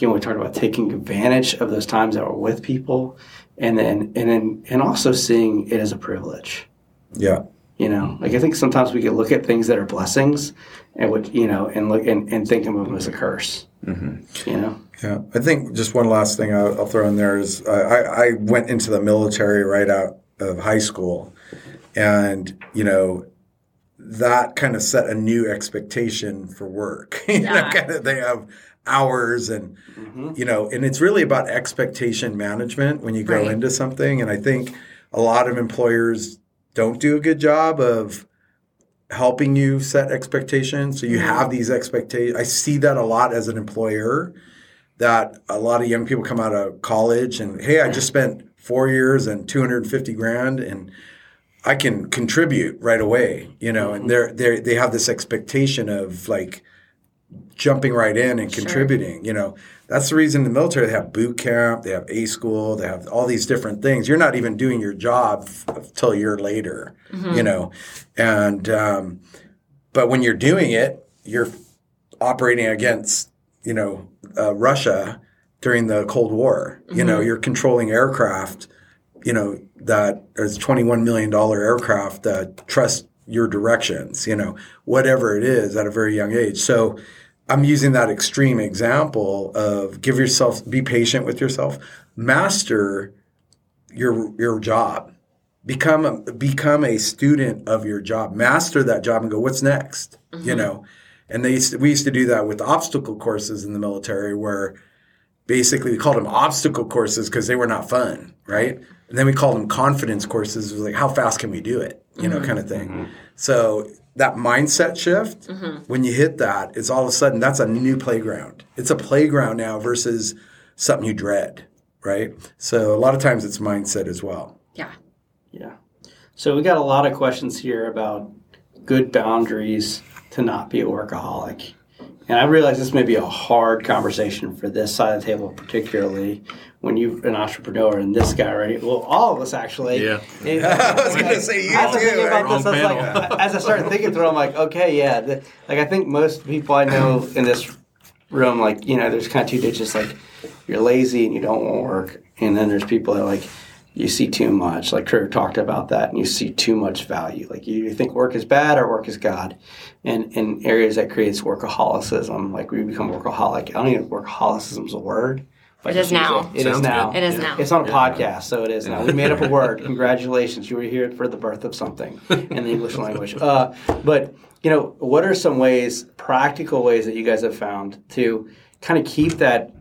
again, we talked about taking advantage of those times that we're with people, and then and then and also seeing it as a privilege. Yeah. You know, mm-hmm. like I think sometimes we can look at things that are blessings, and would you know, and look and, and think of them as a curse. Mm-hmm. You know, Yeah, I think just one last thing I'll, I'll throw in there is I, I I went into the military right out of high school, and you know that kind of set a new expectation for work. you know, Yeah. kind of they have hours and mm-hmm. you know, and it's really about expectation management when you go Right. into something. And I think a lot of employers don't do a good job of helping you set expectations. So you mm-hmm. have these expectations. I see that a lot as an employer that a lot of young people come out of college and hey, I just spent four years and 250 grand and I can contribute right away, you know, and mm-hmm. they're they they have this expectation of like jumping right in and contributing, you know. That's the reason the military they have boot camp, they have A school, they have all these different things. You're not even doing your job f- till a year later, you know. And um, but when you're doing it, you're operating against, you know, uh, Russia during the Cold War. You know, you're controlling aircraft, you know, that is $21 million aircraft that trust your directions, you know, whatever it is at a very young age. So I'm using that extreme example of give yourself, be patient with yourself, master your, your job. Become a, become a student of your job. Master that job and go what's next? You mm-hmm. know? And they used to, we used to do that with obstacle courses in the military where basically we called them obstacle courses because they were not fun right. And then we called them confidence courses. It was like how fast can we do it you know mm-hmm. kind of thing. Mm-hmm. So that mindset shift mm-hmm. when you hit that it's all of a sudden that's a new playground. It's a playground now versus something you dread right? So a lot of times it's mindset as well. Yeah. yeah. So we got a lot of questions here about good boundaries to not be a workaholic. And I realize this may be a hard conversation for this side of the table, particularly when you're an entrepreneur and this guy, right? Well, all of us actually. Yeah. I was going to say you As I too. right? this, I like, as I started thinking through, I'm like, okay, yeah. The, like I think most people I know in this room, like you know, there's kind of two ditches. Like you're lazy and you don't want to work, and then there's people that like you see too much. Like Kurt talked about that, and you see too much value. Like you, you think work is bad or work is God, and in areas that creates workaholicism, like we become workaholic. I don't even know if workaholicism is a word. but It is just use now. It is now. good. It is now. It's on a podcast, so it is now. We made up a word. Congratulations, you were here for the birth of something in the English language. Uh, but you know, what are some ways, practical ways that you guys have found to kind of keep that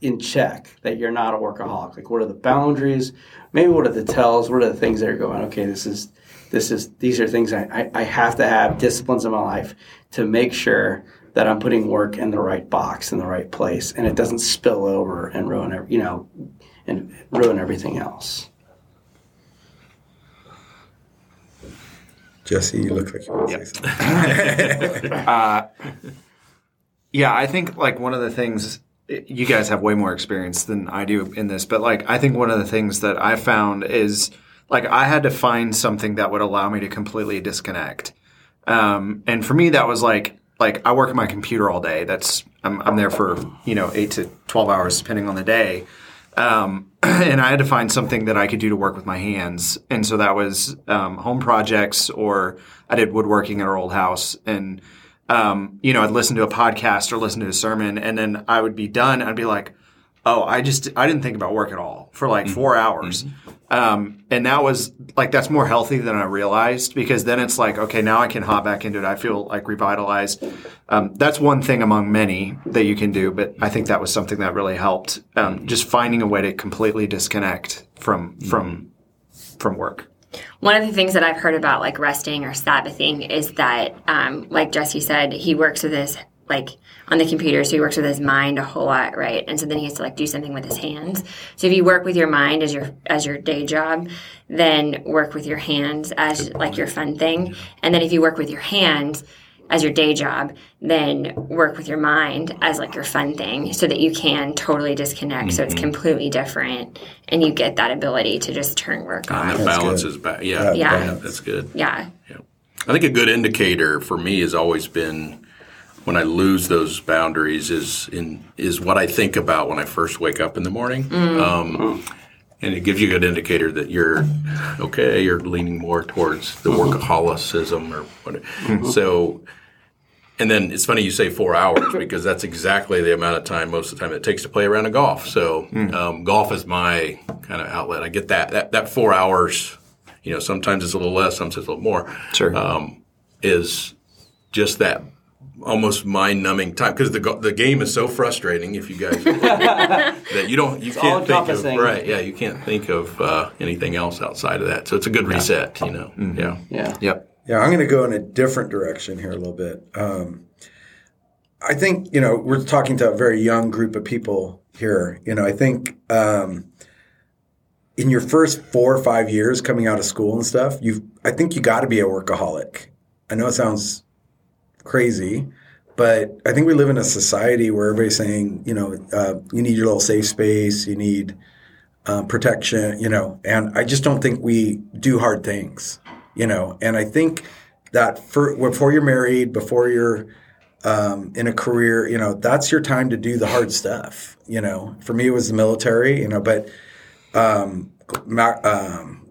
in check? That you're not a workaholic. Like, what are the boundaries? Maybe what are the tells? What are the things that are going? Okay, this is this is these are things I, I, I have to have disciplines in my life to make sure that I'm putting work in the right box in the right place, and it doesn't spill over and ruin, ev- you know, and ruin everything else. Jesse, you look like you want to say something. Uh, yeah, I think like one of the things you guys have way more experience than I do in this, but like I think one of the things that I found is like I had to find something that would allow me to completely disconnect. Um, and for me, that was like like I work at my computer all day. That's I'm, I'm there for you know eight to twelve hours depending on the day. Um, and I had to find something that I could do to work with my hands. And so that was um, home projects, or I did woodworking at our old house. And um, you know, I'd listen to a podcast or listen to a sermon, and then I would be done. I'd be like, "Oh, I just I didn't think about work at all for like four hours." Um, and that was like that's more healthy than I realized because then it's like, okay, now I can hop back into it. I feel like revitalized. Um, that's one thing among many that you can do, but I think that was something that really helped. Um, just finding a way to completely disconnect from from from work. One of the things that I've heard about like resting or Sabbathing is that, um, like Jesse said, he works with his like on the computer, so he works with his mind a whole lot, right? And so then he has to like do something with his hands. So if you work with your mind as your as your day job, then work with your hands as like your fun thing. And then if you work with your hands as your day job, then work with your mind as like your fun thing so that you can totally disconnect. So it's mm-hmm. completely different and you get that ability to just turn work on. And the balance is back. Yeah, Yeah. that's good. Yeah. I think a good indicator for me has always been when I lose those boundaries is in is what I think about when I first wake up in the morning. Mm. Um, and it gives you a good indicator that you're okay. You're leaning more towards the workaholicism or whatever. So, and then it's funny you say four hours because that's exactly the amount of time most of the time it takes to play around a golf. So, um, golf is my kind of outlet. I get that that that four hours. You know, sometimes it's a little less, sometimes it's a little more. Sure. Um, is just that almost mind-numbing time because the the game is so frustrating. If you guys that you don't you can't think of right, yeah, you can't think of uh, anything else outside of that. So it's a good reset. You know, yeah. Yeah. Yep. Yeah, I'm going to go in a different direction here a little bit. Um, I think you know we're talking to a very young group of people here. You know, I think um, in your first four or five years coming out of school and stuff, you've I think you got to be a workaholic. I know it sounds crazy, but I think we live in a society where everybody's saying, you know, uh, you need your little safe space, you need um, protection, you know, and I just don't think we do hard things, you know, and I think that for, before you're married, before you're um, in a career, you know, that's your time to do the hard stuff, you know. For me, it was the military, you know, but um, Ma- um,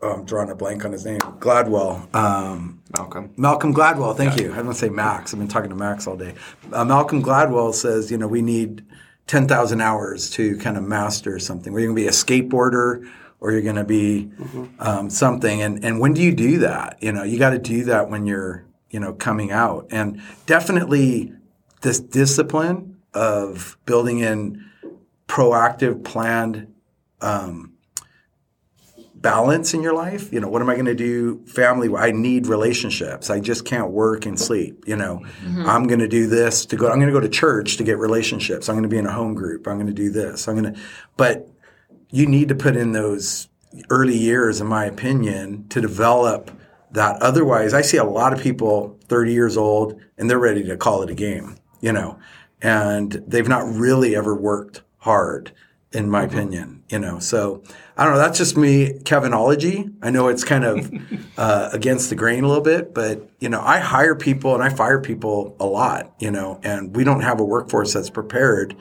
oh, I'm drawing a blank on his name, Gladwell. Um, Malcolm. Malcolm Gladwell, thank you. I don't say Max. I've been talking to Max all day. Uh, Malcolm Gladwell says, you know, we need 10,000 hours to kind of master something. We're going to be a skateboarder or you're going to be um, something. And, and when do you do that? You know, you got to do that when you're, you know, coming out. And definitely this discipline of building in proactive, planned um, balance in your life. You know, what am I going to do family? I need relationships. I just can't work and sleep. You know, I'm going to do this to go. I'm going to go to church to get relationships. I'm going to be in a home group. I'm going to do this. I'm going to, but you need to put in those early years, in my opinion, to develop that. Otherwise, I see a lot of people 30 years old and they're ready to call it a game, you know, and they've not really ever worked hard, in my opinion, you know. So I don't know. That's just me, Kevinology. I know it's kind of uh, against the grain a little bit, but you know, I hire people and I fire people a lot, you know, and we don't have a workforce that's prepared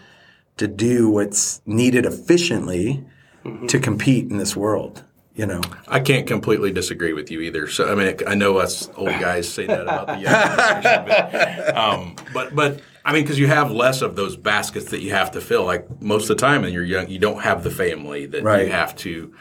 to do what's needed efficiently to compete in this world. You know, I can't completely disagree with you either. So I mean, I know us old guys say that about the young generation, but, um, but but I mean, because you have less of those baskets that you have to fill. Like most of the time, when you're young, you don't have the family that Right. you have to,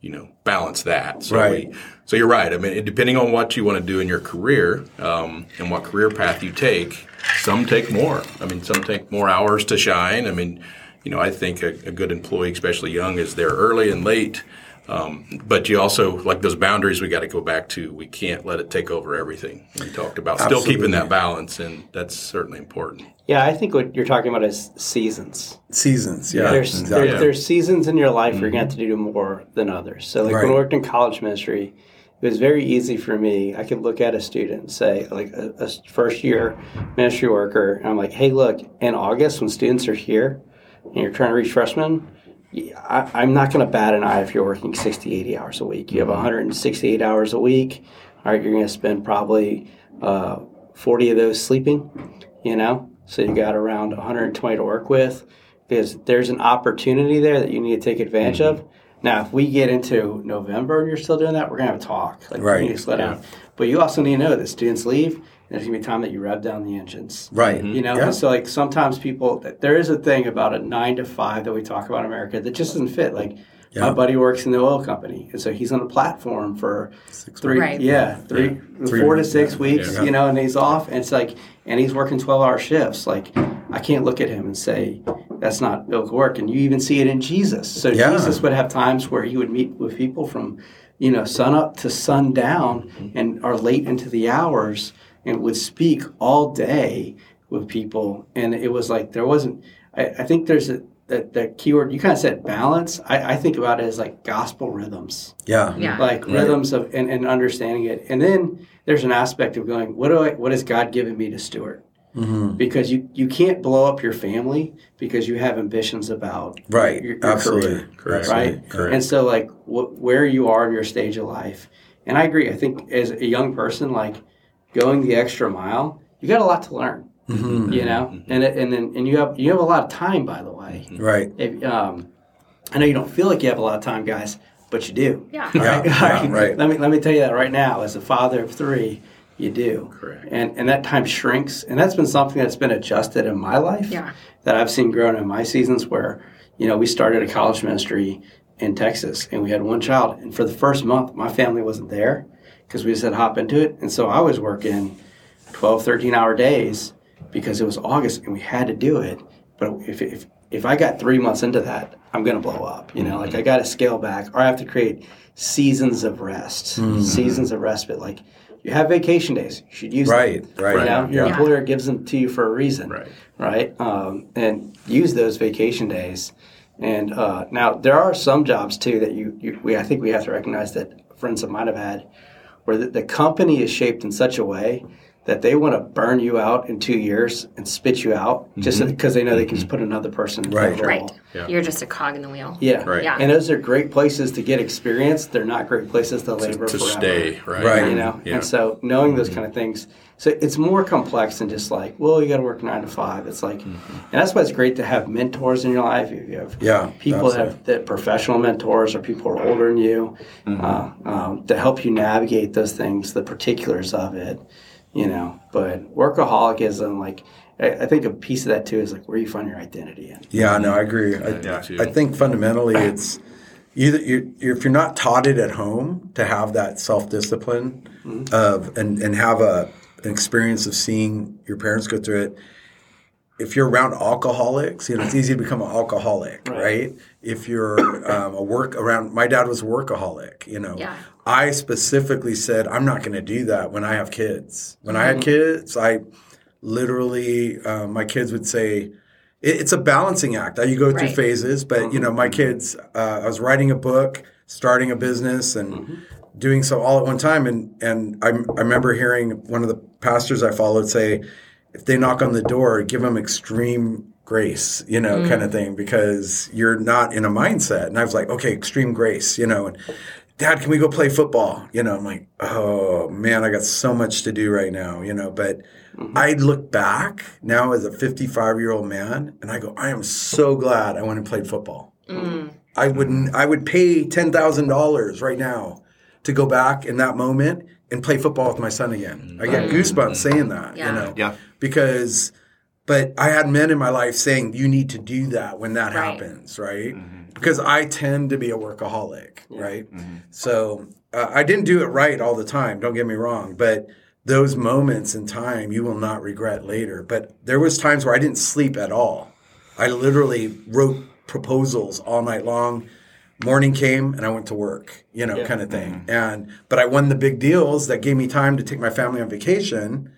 you know, balance that. So Right. we, so you're right. I mean, depending on what you want to do in your career um, and what career path you take, some take more. I mean, some take more hours to shine. I mean, you know, I think a, a good employee, especially young, is there early and late. Um, but you also like those boundaries. We got to go back to. We can't let it take over everything. We talked about still keeping that balance, and that's certainly important. Yeah, I think what you're talking about is seasons. seasons. Yeah, there's exactly. there's, there's seasons in your life where you're going to have to do more than others. So like when I Right. worked in college ministry, it was very easy for me. I could look at a student and say, like a, a first year ministry worker, and I'm like, hey, look, in August when students are here and you're trying to reach freshmen, I, I'm not going to bat an eye if you're working 60, 80 hours a week. You have 168 hours a week. All right, you're going to spend probably uh, 40 of those sleeping, you know? So you got around 120 to work with because there's an opportunity there that you need to take advantage of. Now, if we get into November and you're still doing that, we're going to have a talk. Like, Right. We need to slow down. But you also need to know that students leave there's going to be time that you rev down the engines. right. Mm-hmm. You know, Yeah. so like sometimes people, there is a thing about a nine to five that we talk about in America that just doesn't fit. Like Yeah. my buddy works in the oil company, and so he's on a platform for three, Right. yeah, four to six yeah. weeks, Yeah. you know, and he's off, and it's like, and he's working twelve hour shifts. Like I can't look at him and say that's not biblical work, and you even see it in Jesus. So Yeah. Jesus would have times where he would meet with people from, you know, sun up to sundown, and are late into the hours, and would speak all day with people, and it was like there wasn't. I, I think there's a that the keyword you kind of said balance. I, I think about it as like gospel rhythms, yeah. Yeah. like rhythms of and, and understanding it, and then there's an aspect of going, what do I? What has God given me to steward? Mm-hmm. Because you you can't blow up your family because you have ambitions about Right. your, your Absolutely. career Correct. right? Correct. And so, like, wh- where you are in your stage of life, and I agree. I think as a young person, like going the extra mile, you got a lot to learn. Mm-hmm. You know, mm-hmm. and it, and then and you have you have a lot of time, by the way. Mm-hmm. Right. If, um, I know you don't feel like you have a lot of time, guys, but you do. Yeah. Yeah, All yeah, right. Let me let me tell you that right now. As a father of three, you do. Correct. And and that time shrinks, and that's been something that's been adjusted in my life. Yeah. That I've seen grown in my seasons where, you know, we started a college ministry in Texas, and we had one child, and for the first month, my family wasn't there because we just had hop into it, and so I was working 12, 13 hour days because it was August and we had to do it. But if, if, if I got three months into that, I'm going to blow up. You know, like I got to scale back or I have to create seasons of rest, seasons of respite. Like you have vacation days, you should use Right, them. right, You know, your yeah. employer gives them to you for a reason. Right. Right. Um, and use those vacation days. And uh, now there are some jobs too that you, you we I think we have to recognize that friends of mine have had where the, the company is shaped in such a way that they want to burn you out in two years and spit you out just mm-hmm. because they know they can just mm-hmm. put another person in Right. that role. Right. You're just a cog in the wheel. Yeah. Right. Yeah. And those are great places to get experience. They're not great places to labor to forever. stay, right? Right. You know, Yeah. and so knowing those mm-hmm. kind of things, so it's more complex than just like, well, you got to work nine to five. It's like, and that's why it's great to have mentors in your life. If you have Yeah, people that have that professional mentors or people who are older than you uh, um, to help you navigate those things, the particulars of it. You know, but workaholism, like I, I think a piece of that too is like where you find your identity in. Yeah, no, I agree. I, Yeah, too. I think fundamentally it's either you're, you're, if you're not taught it at home to have that self discipline of and, and have a an experience of seeing your parents go through it. If you're around alcoholics, you know it's easy to become an alcoholic, right? If you're um, a work around, my dad was a workaholic. You know, Yeah. I specifically said I'm not going to do that when I have kids. When I had kids, I literally um, my kids would say it, it's a balancing act. You go through Right. phases, but you know, my kids. Uh, I was writing a book, starting a business, and doing so all at one time. And and I, I remember hearing one of the pastors I followed say, "If they knock on the door, give them extreme." grace you know mm. kind of thing because you're not in a mindset. And i was like okay extreme grace you know and dad can we go play football? You know i'm like oh man i got so much to do right now you know but mm-hmm. i look back now as a 55 year old man and i go i am so glad i went and played football. Mm. I wouldn't i would pay $10000 right now to go back in that moment and play football with my son again i get mm. goosebumps mm. saying that Yeah. you know Yeah. because but I had men in my life saying you need to do that when that Right. happens, right? Mm-hmm. Because I tend to be a workaholic, right? Mm-hmm. So uh, I didn't do it right all the time. Don't get me wrong, but those moments in time you will not regret later. But there was times where I didn't sleep at all. I literally wrote proposals all night long. Morning came and I went to work, you know, kind of thing. Mm-hmm. And but I won the big deals that gave me time to take my family on vacation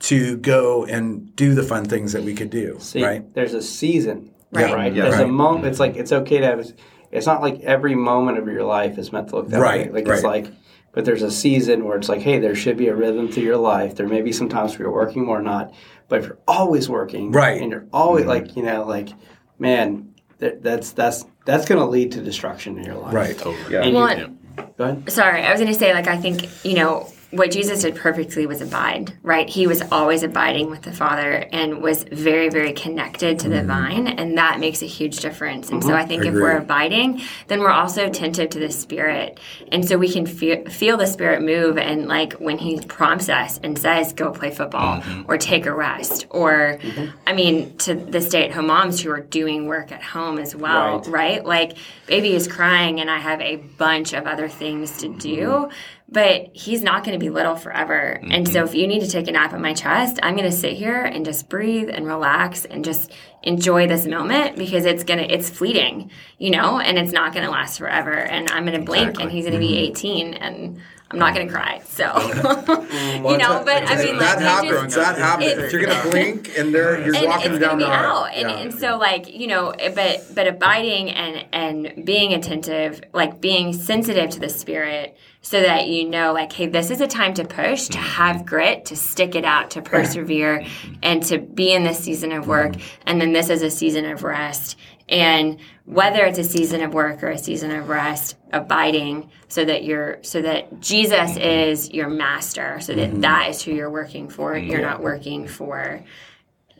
to go and do the fun things that we could do, See, right? there's a season, Right. right? Yeah. There's a moment. It's mm-hmm. like it's okay to have. It's not like every moment of your life is meant to look that Right, way. Like it's like, but there's a season where it's like, hey, there should be a rhythm to your life. There may be some times where you're working more or not, but if you're always working, Right. and you're always mm-hmm. like, you know, like, man, that, that's that's that's going to lead to destruction in your life, Right. Totally. Yeah. And Well, you, go ahead. Sorry, I was going to say, like, I think, you know, what Jesus did perfectly was abide, right? He was always abiding with the Father and was very, very connected to the mm-hmm. vine, and that makes a huge difference. And so mm-hmm. I think if we're abiding, then we're also attentive to the Spirit. And so we can feel, feel the Spirit move, and like when He prompts us and says, go play football mm-hmm. or take a rest, or, I mean, to the stay at home moms who are doing work at home as well, Right. right? Like, baby is crying, and I have a bunch of other things to do, but he's not going to be little forever. And so, mm-hmm. if you need to take a nap on my chest, I'm going to sit here and just breathe and relax and just enjoy this moment because it's gonna it's fleeting, you know, and it's not going to last forever. And I'm going to blink, and he's going to be mm-hmm. 18, and I'm not going to cry. So, mm, you know, but I mean, that like, you happens. just- that happens. it- you're gonna blink and they're you're and walking it's down gonna the be aisle, out and, Yeah. and so like you know but but abiding and and being attentive like being sensitive to the spirit so that you know like hey this is a time to push to mm-hmm. have grit to stick it out to persevere mm-hmm. and to be in this season of work. Mm-hmm. And then this is a season of rest. And whether it's a season of work or a season of rest, abiding so that you're so that Jesus is your master, so that, that is who you're working for. You're not working for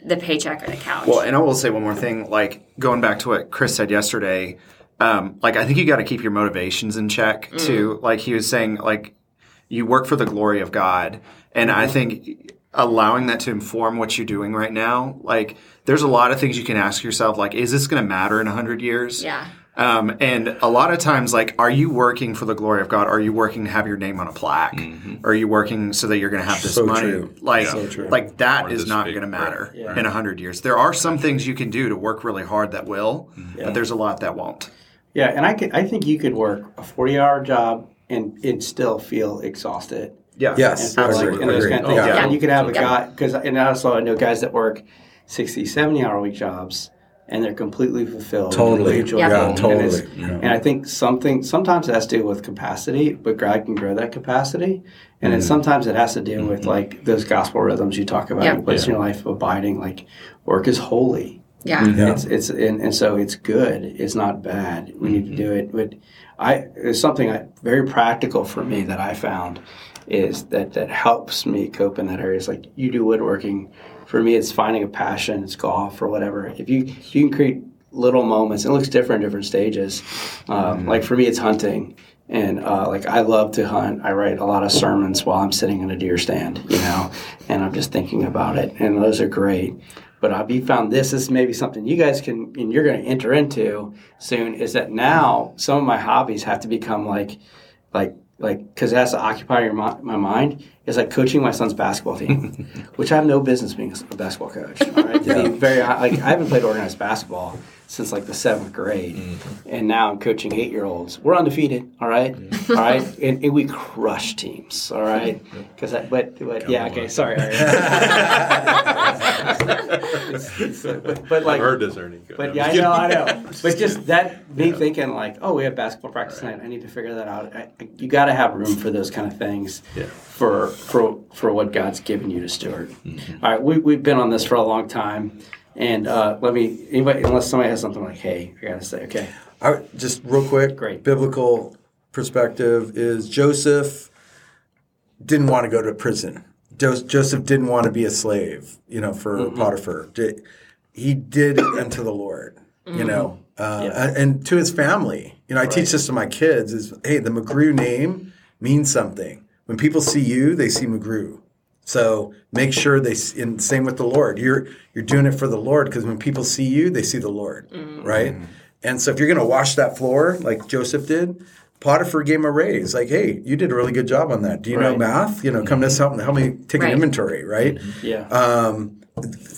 the paycheck or the couch. Well, and I will say one more thing. Like going back to what Chris said yesterday, um, like I think you got to keep your motivations in check too. Like he was saying, like you work for the glory of God, and I think allowing that to inform what you're doing right now, like there's a lot of things you can ask yourself, like is this going to matter in a hundred years? yeah. Um, and a lot of times, like, are you working for the glory of God? Are you working to have your name on a plaque? Or are you working so that you're going to have this So money? true. Like, So true. like that Or is not going to right, matter Yeah. in a hundred years. There are some things you can do to work really hard that will, but there's a lot that won't. Yeah, and I could, I think you could work a forty-hour job and and still feel exhausted. Yeah. Yes, and, like, and those kind of things. Yeah. And you could have a Yeah. guy because and also I know guys that work 60, 70 hour week jobs and they're completely fulfilled. Totally. completely Yeah. Yeah, totally. it's- Yeah. And I think something sometimes it has to do with capacity, but God can grow that capacity. And then sometimes it has to do with like those gospel rhythms you talk about Yeah. in place in your life, abiding. Like work is holy. Yeah. Yeah. It's it's and, and so it's good. It's not bad. We need to do it. But I it's something I, very practical for me that I found is that that helps me cope in that area. It's like you do woodworking. For me, it's finding a passion. It's golf or whatever. If you if you can create little moments, it looks different in different stages. Um, Like for me, it's hunting. And uh, like I love to hunt. I write a lot of sermons while I'm sitting in a deer stand, you know, and I'm just thinking about it. And those are great. But I've found this is maybe something you guys can and you're going to enter into soon. Is that now some of my hobbies have to become like, like like because it has to occupy your mi- my mind. Is like coaching my son's basketball team, which I have no business being a basketball coach. All right, be very like I haven't played organized basketball since like the seventh grade, mm-hmm. and now I'm coaching eight year olds. We're undefeated. All right, mm-hmm. all right, and, and we crush teams. All right, mm-hmm. because but but yeah, okay, sorry. It's- it's, but, but like I've heard this, Ernie. Go but yeah, I know, I know. But just that me thinking like, oh, we have basketball practice tonight. I need to figure that out. I, you got to have room for those kind of things. Yeah. For for for what God's given you to steward. Mm-hmm. All right, we we've been on this for a long time, and uh, let me anybody unless somebody has something like, hey, I got to say, okay, I, just real quick, Great. biblical perspective is Joseph didn't want to go to prison. Joseph didn't want to be a slave, you know, for Mm-hmm. Potiphar. He did it unto the Lord, you know, uh, Mm-hmm. Yeah. and, and to his family. You know, I teach this to my kids: is hey, the McGrew name means something. When people see you, they see McGrew. So make sure they, s- and same with the Lord. You're you're doing it for the Lord because when people see you, they see the Lord, mm. right? Mm-hmm. And so if you're going to wash that floor like Joseph did, Potiphar gave him a raise. Like, hey, you did a really good job on that. Do you know math? You know, come to us help help me take Right. an inventory, right? Mm-hmm. yeah, Um,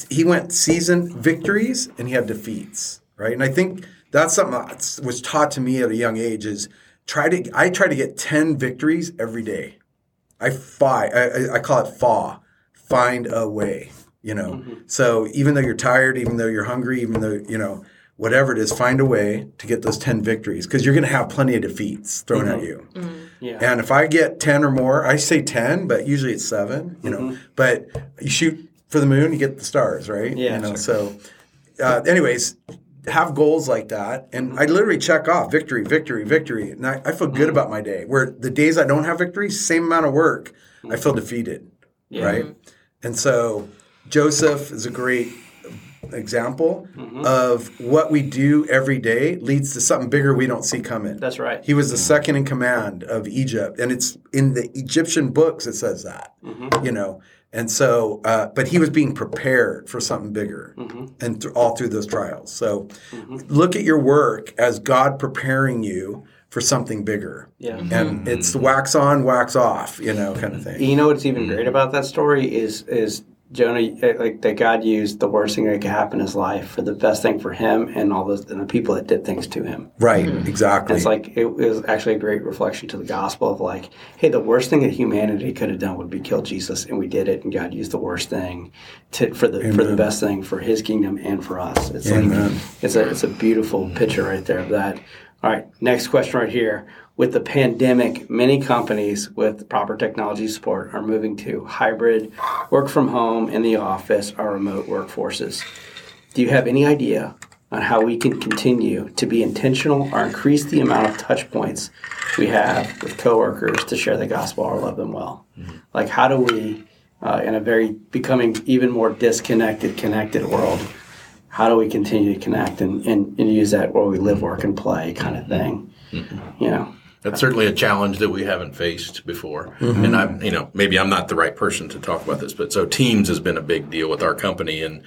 he went season victories and he had defeats, right? And I think that's something that was taught to me at a young age is try to I try to get 10 victories every day. I fight I, I- I call it FA, find a way, you know. Mm-hmm. So even though you're tired, even though you're hungry, even though, you know, whatever it is, find a way to get those 10 victories because you're going to have plenty of defeats thrown at mm-hmm. you. Mm-hmm. yeah, And if I get 10 or more, I say 10, but usually it's seven, you know. But you shoot for the moon, you get the stars, right? Yeah, You know, sure. so, uh, anyways, have goals like that. And mm-hmm. I literally check off victory, victory, victory. And I, I feel good mm. about my day. Where the days I don't have victory, same amount of work, I feel mm-hmm. defeated, right? And so Joseph is a great example mm-hmm. of what we do every day leads to something bigger we don't see coming. that's right. He was the second in command of Egypt, and it's in the Egyptian books it says that, Mm-hmm. you know. And so, uh, but he was being prepared for something bigger, Mm-hmm. and th- all through those trials. So, look at your work as God preparing you for something bigger. Yeah. and it's wax on, wax off, you know, kind of thing. You know what's even great about that story is is Jonah uh, like that God used the worst thing that could happen in his life for the best thing for him and all those and the people that did things to him. Right, exactly. It's like it was actually a great reflection to the gospel of like, hey, the worst thing that humanity could have done would be kill Jesus, and we did it, and God used the worst thing to, for the for the best thing for His kingdom and for us. It's Amen. like it's a it's a beautiful picture right there of that. All right, next question right here. With the pandemic, many companies with proper technology support are moving to hybrid work from home in the office or remote workforces. Do you have any idea on how we can continue to be intentional or increase the amount of touch points we have with coworkers to share the gospel or love them well. Mm-hmm. Like, how do we, uh, in a very becoming even more disconnected, connected world, how do we continue to connect and, and, and use that where we live, work, and play kind of thing? Mm-hmm. You know, that's certainly a challenge that we haven't faced before. Mm-hmm. And I'm, you know, maybe I'm not the right person to talk about this, but so Teams has been a big deal with our company, and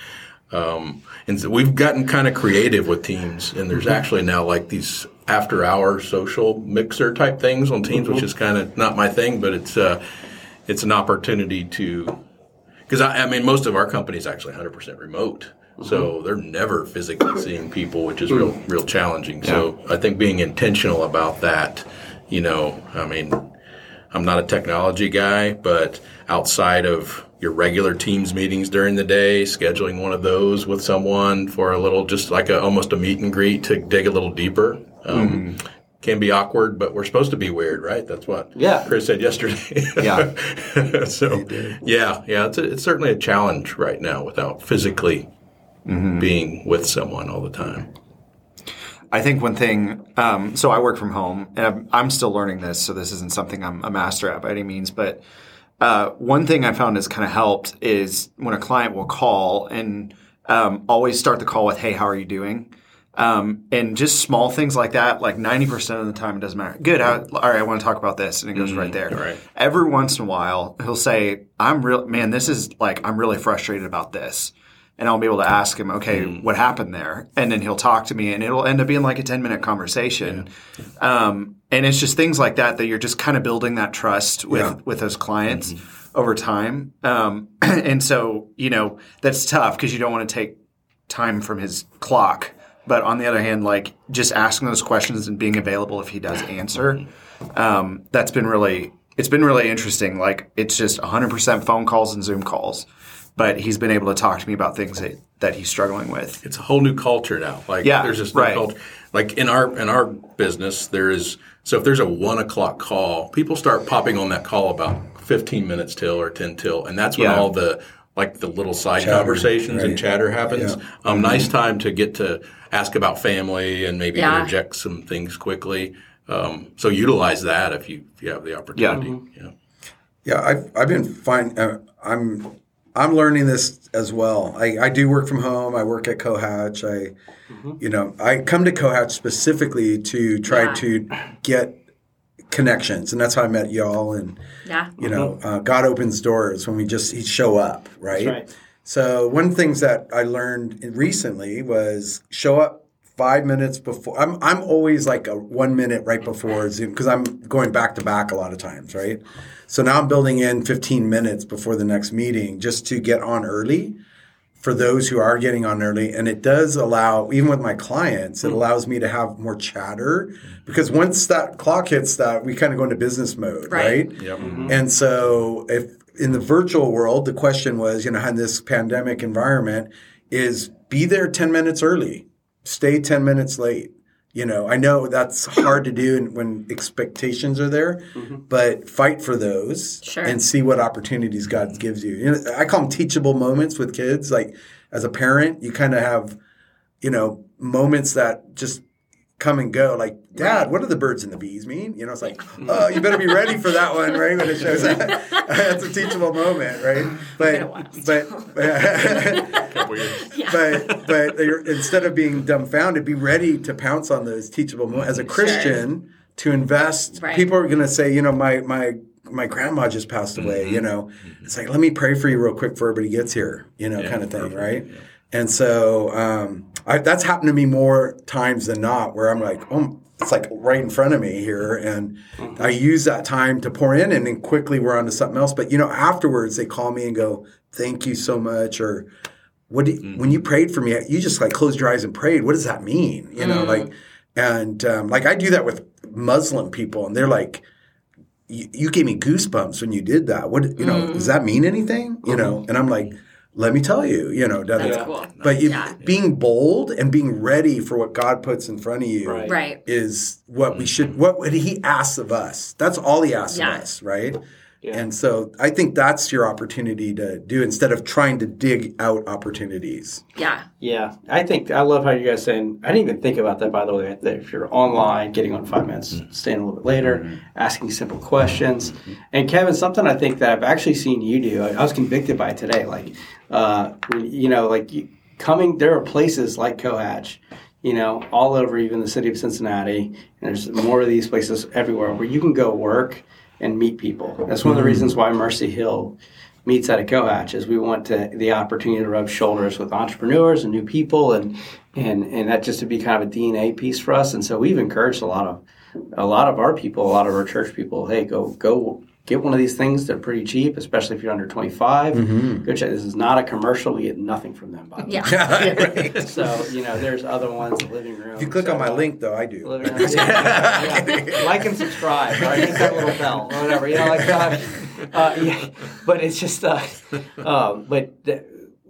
um, and so we've gotten kind of creative with Teams, and there's actually now like these after hour social mixer type things on Teams, mm-hmm. which is kind of not my thing, but it's uh, it's an opportunity to because I, I, mean most of our company is actually 100% remote. So mm-hmm. they're never physically seeing people, which is real, real challenging. Yeah. So I think being intentional about that, you know, I mean, I'm not a technology guy, but outside of your regular teams meetings during the day, scheduling one of those with someone for a little, just like a, almost a meet and greet to dig a little deeper. Um, mm-hmm. Can be awkward, but we're supposed to be weird, right? That's what yeah. Chris said yesterday. yeah. so, yeah, yeah, it's, a, it's certainly a challenge right now without physically mm-hmm. being with someone all the time. I think one thing, um, so I work from home and I'm, I'm, still learning this, so this isn't something I'm a master at by any means, but uh, one thing I found has kind of helped is when a client will call and um, always start the call with, hey, how are you doing? Um, and just small things like that, like 90% of the time, it doesn't matter. Good. I, all right. I want to talk about this. And it goes mm-hmm, right there. Right. Every once in a while, he'll say, I'm real, man, this is like, I'm really frustrated about this and I'll be able to ask him, okay, mm. what happened there? And then he'll talk to me, and it'll end up being like a ten minute conversation. Yeah. Um, and it's just things like that that you're just kind of building that trust with yeah. with those clients mm-hmm. over time. Um, and so you know that's tough because you don't want to take time from his clock. But on the other hand, like just asking those questions and being available if he does answer, um, that's been really it's been really interesting. Like it's just 100% phone calls and Zoom calls but he's been able to talk to me about things that, that he's struggling with. It's a whole new culture now. Like yeah, there's this new right. culture. Like in our in our business, there is so if there's a one o'clock call, people start popping on that call about 15 minutes till or 10 till, and that's when yeah. all the like the little side chatter, conversations right. and chatter happens. Yeah. Um, mm-hmm. Nice time to get to ask about family and maybe yeah. interject some things quickly. Um, so utilize that if you if you have the opportunity. Yeah, mm-hmm. yeah. yeah I've I've been fine. Uh, I'm I'm learning this as well. I, I do work from home. I work at Cohatch. I, mm-hmm. you know, I come to Cohatch specifically to try yeah. to get connections, and that's how I met y'all. And yeah, you know, mm-hmm. uh, God opens doors when we just show up, right? right? So one of the things that I learned recently was show up five minutes before. I'm I'm always like a one minute right before Zoom because I'm going back to back a lot of times, right? So now I'm building in 15 minutes before the next meeting just to get on early for those who are getting on early. And it does allow, even with my clients, it hmm. allows me to have more chatter because once that clock hits that, we kind of go into business mode, right? right? Yep. Mm-hmm. And so if in the virtual world, the question was, you know, in this pandemic environment, is be there 10 minutes early, stay 10 minutes late you know, I know that's hard to do when expectations are there, mm-hmm. but fight for those sure. and see what opportunities God gives you. you know, I call them teachable moments with kids. Like as a parent, you kind of have, you know, moments that just come and go. Like, Dad, what do the birds and the bees mean? You know, it's like, oh, you better be ready for that one, right? When it shows up, that's a teachable moment, right? But but but but instead of being dumbfounded, be ready to pounce on those teachable moments. As a Christian, sure. to invest, right. people are going to say, you know, my my my grandma just passed away. Mm-hmm. You know, it's like let me pray for you real quick before everybody gets here. You know, yeah, kind of thing, perfect. right? Yeah. And so um, I, that's happened to me more times than not, where I'm like, oh, it's like right in front of me here, and mm-hmm. I use that time to pour in, and then quickly we're on to something else. But you know, afterwards they call me and go, "Thank you so much," or "What you, mm-hmm. when you prayed for me, you just like closed your eyes and prayed. What does that mean?" You know, mm-hmm. like, and um, like I do that with Muslim people, and they're like. You, gave me goosebumps when you did that. What you know? Mm. Does that mean anything? You know? Mm-hmm. And I'm like, let me tell you, you know, That's cool. but you, yeah. being bold and being ready for what God puts in front of you right. is what we should, what, what he asks of us. That's all he asks yeah. of us, right? Yeah. And so I think that's your opportunity to do instead of trying to dig out opportunities. Yeah. Yeah, I think I love how you guys saying. I didn't even think about that, by the way. That if you're online, getting on five minutes, mm-hmm. staying a little bit later, mm-hmm. asking simple questions. Mm-hmm. And Kevin, something I think that I've actually seen you do. I, I was convicted by it today. Like, uh, you know, like you, coming. There are places like Cohatch, you know, all over even the city of Cincinnati, and there's more of these places everywhere where you can go work and meet people. That's one of the hmm. reasons why Mercy Hill meets at a Cohatch is we want to the opportunity to rub shoulders with entrepreneurs and new people and and and that just to be kind of a DNA piece for us. And so we've encouraged a lot of a lot of our people, a lot of our church people, hey, go go get one of these things. They're pretty cheap, especially if you're under 25. Go check. This is not a commercial. We get nothing from them, by the way. Yeah. So you know, there's other ones, the living room. If you click on my link, though, I do. Living room. Yeah, yeah. Like and subscribe, right? Hit that little bell or whatever. You know, like uh, uh, yeah. But it's just, uh, um, but th-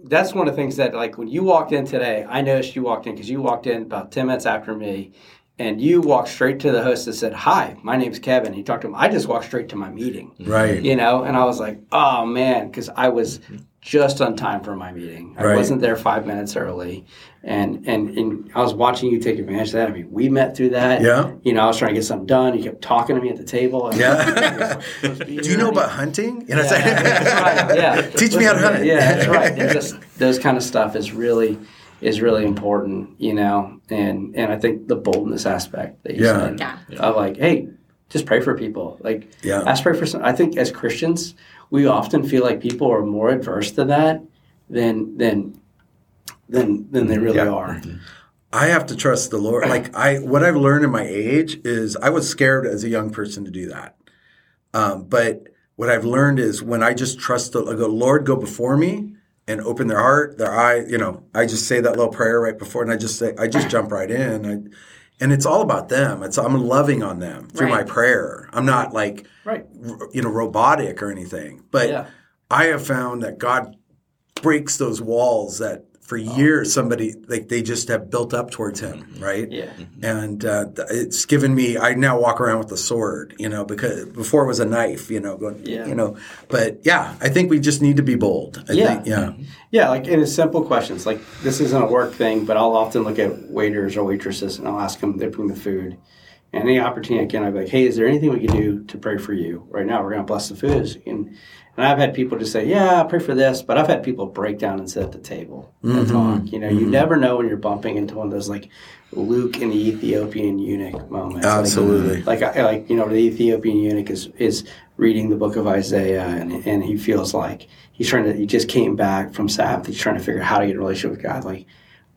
that's one of the things that, like, when you walked in today, I noticed you walked in because you walked in about ten minutes after me, and you walked straight to the host and said, "Hi, my name's Kevin." He talked to him. I just walked straight to my meeting, Right. you know, and I was like, "Oh man," because I was just on time for my meeting. I Right. wasn't there five minutes early, and and and I was watching you take advantage of that. I mean, we met through that. Yeah. You know, I was trying to get something done. You kept talking to me at the table. and- Yeah. Do you know about hunting? You know Yeah, what I'm saying? that's right. Yeah. Teach me how to hunt. Yeah, that's right. And just those kind of stuff is really is really important, you know. And and I think the boldness aspect that you Yeah. said, Yeah. of like, hey, just pray for people. Like, Yeah. ask pray for some. I think as Christians, we often feel like people are more adverse to that than than than than they really Yeah. are. I have to trust the Lord. Like I, what I've learned in my age is I was scared as a young person to do that. Um, but what I've learned is when I just trust the I go, Lord, go before me and open their heart, their eye. You know, I just say that little prayer right before, and I just say, I just jump right in. I, and it's all about them. It's I'm loving on them through my prayer. I'm not like Right. r- you know robotic or anything, but Yeah. I have found that God breaks those walls that for oh. years somebody like they just have built up towards him mm-hmm. right Yeah. Mm-hmm. and uh, it's given me i now walk around with a sword you know because before it was a knife you know going Yeah. you know but yeah i think we just need to be bold I Yeah. think, yeah mm-hmm. Yeah, like in simple questions. Like this isn't a work thing, but I'll often look at waiters or waitresses and I'll ask them they bring the food. And any opportunity again, I'd be like, "Hey, is there anything we can do to pray for you right now? We're going to bless the food." And and I've had people just say, "Yeah, I pray for this," but I've had people break down and sit at the table and mm-hmm. talk. You know, you mm-hmm. never know when you're bumping into one of those like Luke and the Ethiopian eunuch moments. Absolutely. like I, like you know the Ethiopian eunuch is is reading the book of Isaiah and and he feels like he's trying to he just came back from Sabbath he's trying to figure out how to get a relationship with God like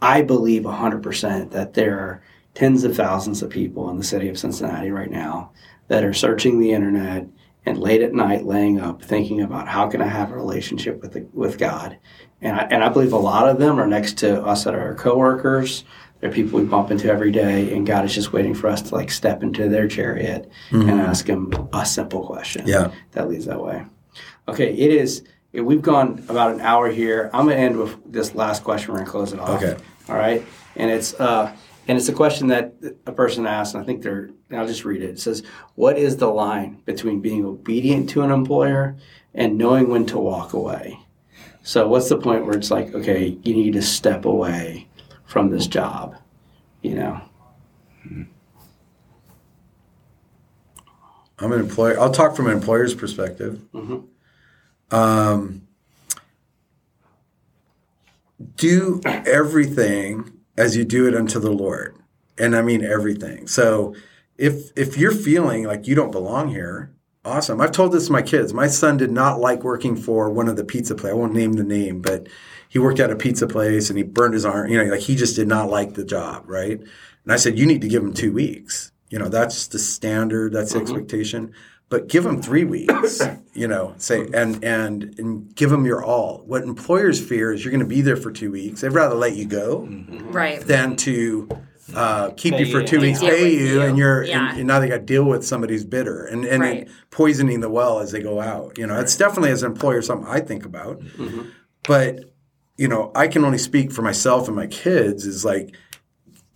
I believe 100% that there are tens of thousands of people in the city of Cincinnati right now that are searching the internet and late at night laying up thinking about how can I have a relationship with the, with God and I, and I believe a lot of them are next to us that are our coworkers they're people we bump into every day, and God is just waiting for us to like step into their chariot and ask Him a simple question. Yeah. that leads that way. Okay, it is. We've gone about an hour here. I'm gonna end with this last question. We're gonna close it off. Okay. All right, and it's uh, and it's a question that a person asked, and I think they're. I'll just read it. It says, "What is the line between being obedient to an employer and knowing when to walk away?" So, what's the point where it's like, okay, you need to step away from this job, you know? i'm an employer i'll talk from an employer's perspective um, do everything as you do it unto the lord. And i mean everything. So if if you're feeling like you don't belong here awesome. I've told this to my kids. My son did not like working for one of the pizza place i won't name the name but he worked at a pizza place and he burned his arm you know like he just did not like the job right? And i said you need to give him two weeks. You know that's the standard that's the mm-hmm. expectation but give them three weeks you know say and and and give them your all what employers fear is you're going to be there for two weeks they'd rather let you go Right. than to uh, keep Pay you for you. two weeks, Deal pay you, you. and you're Yeah. and, and now they got to deal with somebody who's bitter and and Right. poisoning the well as they go out. You know, it's definitely as an employer something I think about. But you know, I can only speak for myself and my kids. Is like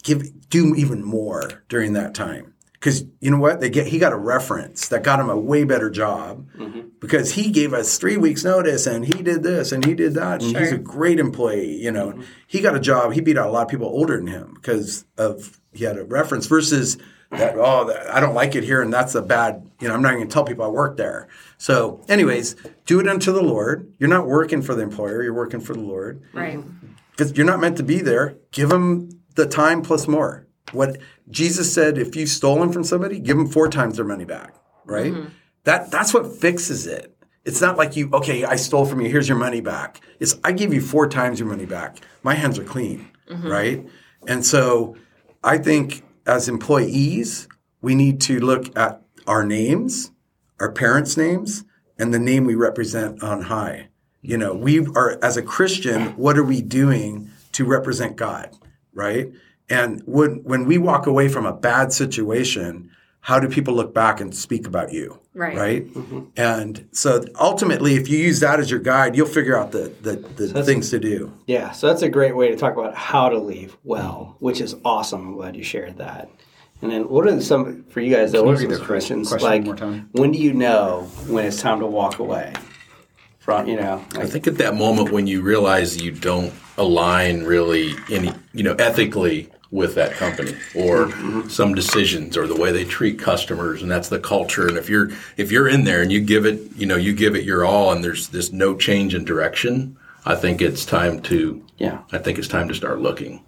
give do even more during that time because you know what? They get he got a reference that got him a way better job mm-hmm. because he gave us three weeks notice and he did this and he did that and he's a great employee you know. Mm-hmm. He got a job he beat out a lot of people older than him because of he had a reference versus that oh i don't like it here and that's a bad you know i'm not going to tell people i work there. So anyways do it unto the lord. You're not working for the employer you're working for the lord. Right. Mm-hmm. because you're not meant to be there. Give them the time plus more. What Jesus said, if you've stolen from somebody, give them four times their money back. Right? Mm-hmm. That that's what fixes it. It's not like you, okay, I stole from you. Here's your money back. It's I give you four times your money back. My hands are clean, mm-hmm. right? And so, I think as employees, we need to look at our names, our parents' names, and the name we represent on high. You know, we are, as a Christian, what are we doing to represent God, right? And when, when we walk away from a bad situation, how do people look back and speak about you? Right. Right. Mm-hmm. And so ultimately, if you use that as your guide, you'll figure out the, the, the things to do. Yeah, so that's a great way to talk about how to leave well, which is awesome. I'm glad you shared that. And then, what are some for you guys? Though, what are read some the questions? question like, more time? when do you know when it's time to walk away? From you know, I think at that moment when you realize you don't align really any, you know, ethically with that company or some decisions or the way they treat customers and that's the culture. And if you're if you're in there and you give it, you know, you give it your all and there's this no change in direction, I think it's time to yeah, I think it's time to start looking.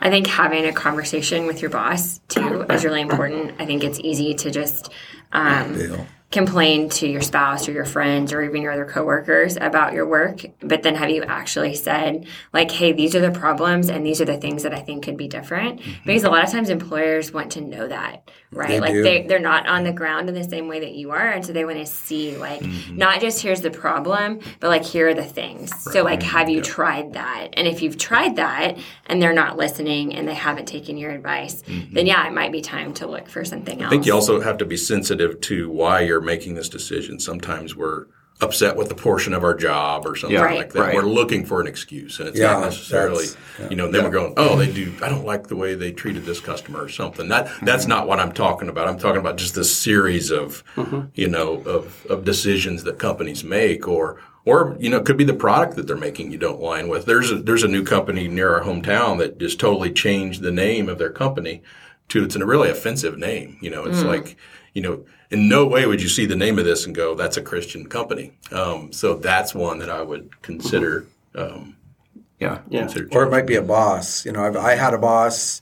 I think having a conversation with your boss too is really important. I think it's easy to just um, Complain to your spouse or your friends or even your other coworkers about your work, but then have you actually said like, "Hey, these are the problems and these are the things that I think could be different?" Mm-hmm. Because a lot of times employers want to know that, right? They like do. they they're not on the ground in the same way that you are, and so they want to see like mm-hmm. not just here's the problem, but like here are the things. So like, have you tried that? And if you've tried that and they're not listening and they haven't taken your advice, then mm-hmm. yeah, it might be time to look for something else. I think you also have to be sensitive to why you're making this decision. Sometimes we're upset with a portion of our job or something Yeah, Right. like that. right. We're looking for an excuse, and it's Yeah, not necessarily, that's- you know. Then we're going, oh, they do. I don't like the way they treated this customer or something. That mm-hmm. that's not what I'm talking about. I'm talking about just this series of, mm-hmm. you know, of of decisions that companies make, or or you know, it could be the product that they're making you don't align with. There's a there's a new company near our hometown that just totally changed the name of their company to it's a really offensive name. You know, it's mm. like you know, in no way would you see the name of this and go, "That's a Christian company." Um, so that's one that I would consider. Um, Yeah. yeah, consider Or it might be a boss. You know, I've, I had a boss.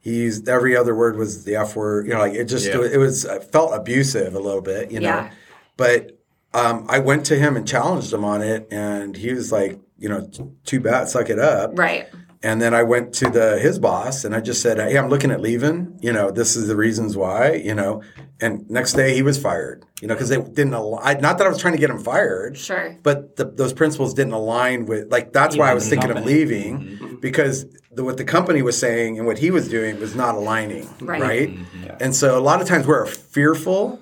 He used every other word was the F word. You know, like it just Yeah. it was it felt abusive a little bit. You know, Yeah. but um, I went to him and challenged him on it, and he was like, you know, too bad, suck it up. right. And then I went to the his boss and I just said, "Hey, I'm looking at leaving. You know, this is the reasons why. You know." And next day he was fired. You know, because they didn't. Al- I, not that I was trying to get him fired, Sure. but the, those principles didn't align with. Like that's why I was the thinking of company. leaving mm-hmm. because the, what the company was saying and what he was doing was not aligning. Right. Right. Mm-hmm. And so a lot of times we're fearful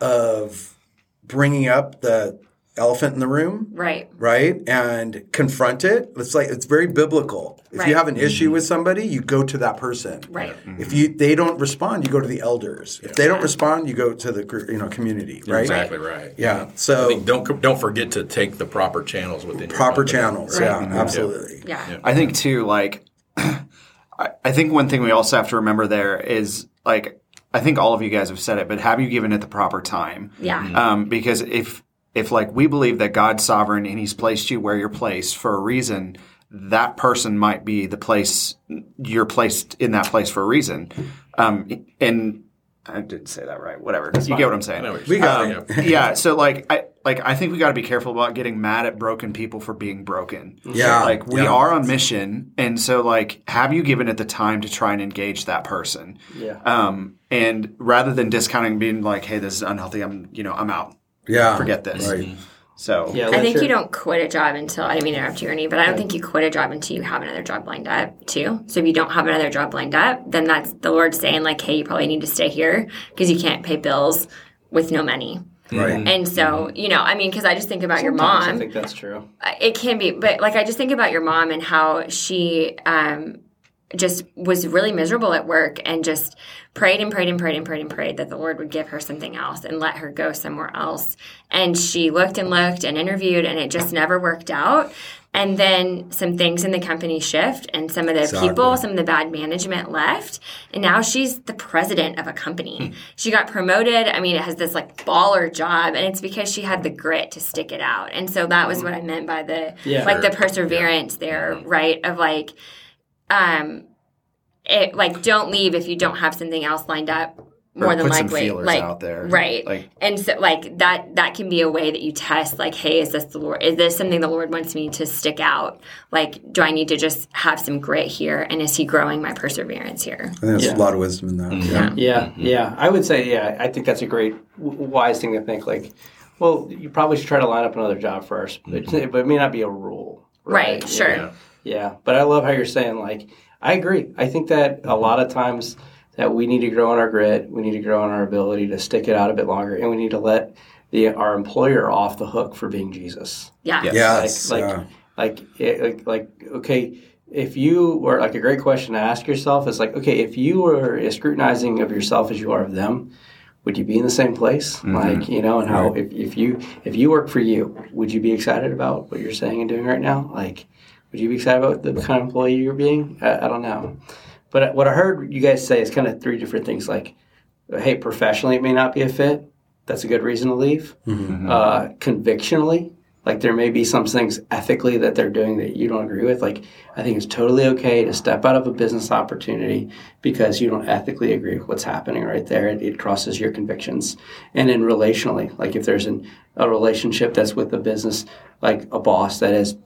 of bringing up the elephant in the room Right. right? And confront it. It's like it's very biblical. If Right. you have an issue mm-hmm. with somebody you go to that person. Right. if mm-hmm. you they don't respond you go to the elders. If they don't respond you go to the you know community right? Exactly right. yeah I so don't don't forget to take the proper channels within your proper company. channels yeah mm-hmm. absolutely. Yeah. I think too, like, I, I think one thing we also have to remember there is like, I think all of you guys have said it, but have you given it the proper time? Yeah. Um, because if if like we believe that God's sovereign and He's placed you where you're placed for a reason, that person might be the place you're placed in that place for a reason. Um, and I didn't say that right. Whatever. you get what I'm saying. I know what you're We got saying. it. Yeah. yeah. So like I like I think we got to be careful about getting mad at broken people for being broken. Yeah, Like we yeah. are on mission, and so like have you given it the time to try and engage that person? Yeah. Um, and rather than discounting, being like, "Hey, this is unhealthy," I'm you know I'm out. Yeah Forget this. right So yeah. I think your- you don't quit a job until I didn't mean to interrupt you, Ernie, but I don't think you quit a job until you have another job lined up too. So if you don't have another job lined up, then that's the Lord saying like, hey, you probably need to stay here because you can't pay bills with no money. right mm-hmm. And so, mm-hmm. you know, I mean, because I just think about your mom. I think that's true. Uh, it can be but like i just think about your mom and how she um just was really miserable at work and just prayed and prayed and prayed and prayed and prayed that the Lord would give her something else and let her go somewhere else. And she looked and looked and interviewed and it just never worked out. And then some things in the company shift and some of the Exactly. people, some of the bad management left. And now she's the president of a company. Hmm. she got promoted. I mean, it has this like baller job and it's because she had the grit to stick it out. And so that was hmm. what I meant by the Yeah. like the perseverance there, hmm. right? Of like um it like don't leave if you don't have something else lined up more Or than put some likely feelers like out there. right Like- and so like that that can be a way that you test like hey is this the lord is this something the lord wants me to stick out like do i need to just have some grit here and is he growing my perseverance here I think there's Yeah. a lot of wisdom in that. Mm-hmm. yeah Yeah, mm-hmm. yeah. I would say, yeah, I think that's a great, wise thing to think. Like, well, you probably should try to line up another job first, but, but it may not be a rule. right, Yeah. sure Yeah. Yeah, but I love how you're saying, like, I agree. I think that a mm-hmm. lot of times that we need to grow in our grit, we need to grow in our ability to stick it out a bit longer, and we need to let the our employer off the hook for being Jesus. yeah Yes. Yes. like, yeah. like, like, like, okay, if you were like a great question to ask yourself is like, okay, if you were as scrutinizing of yourself as you are of them, would you be in the same place? Mm-hmm. Like, you know, and how if, if you if you work for you, would you be excited about what you're saying and doing right now? Like, would you be excited about the kind of employee you're being? I, I don't know. But what I heard you guys say is kind of three different things. Like, hey, professionally, it may not be a fit. That's a good reason to leave. Uh, convictionally, like there may be some things ethically that they're doing that you don't agree with. Like, I think it's totally okay to step out of a business opportunity because you don't ethically agree with what's happening right there. It, it crosses your convictions. And then relationally, like if there's an, a relationship that's with a business, like a boss that is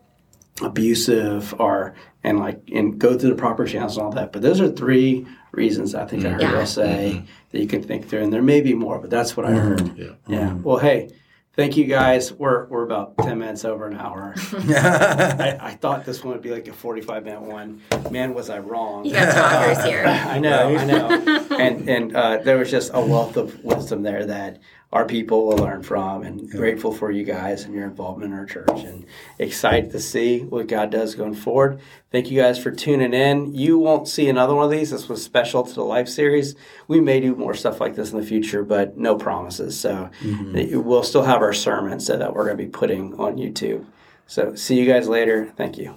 abusive or and like and go through the proper channels and all that. But those are three reasons I think I heard Yeah. y'all say mm-hmm. that you can think through, and there may be more, but that's what I mm-hmm. heard. Yeah. Yeah. Well, hey, thank you guys. We're we're about ten minutes over an hour. I, I thought this one would be like a forty-five minute one. Man, was I wrong? you got talkers here I know, I know. And and uh, there was just a wealth of wisdom there that our people will learn from. And grateful for you guys and your involvement in our church. And excited to see what God does going forward. Thank you guys for tuning in. You won't see another one of these. This was special to the Life series. We may do more stuff like this in the future, but no promises. So mm-hmm. we'll still have our sermons that we're going to be putting on YouTube. So see you guys later. Thank you.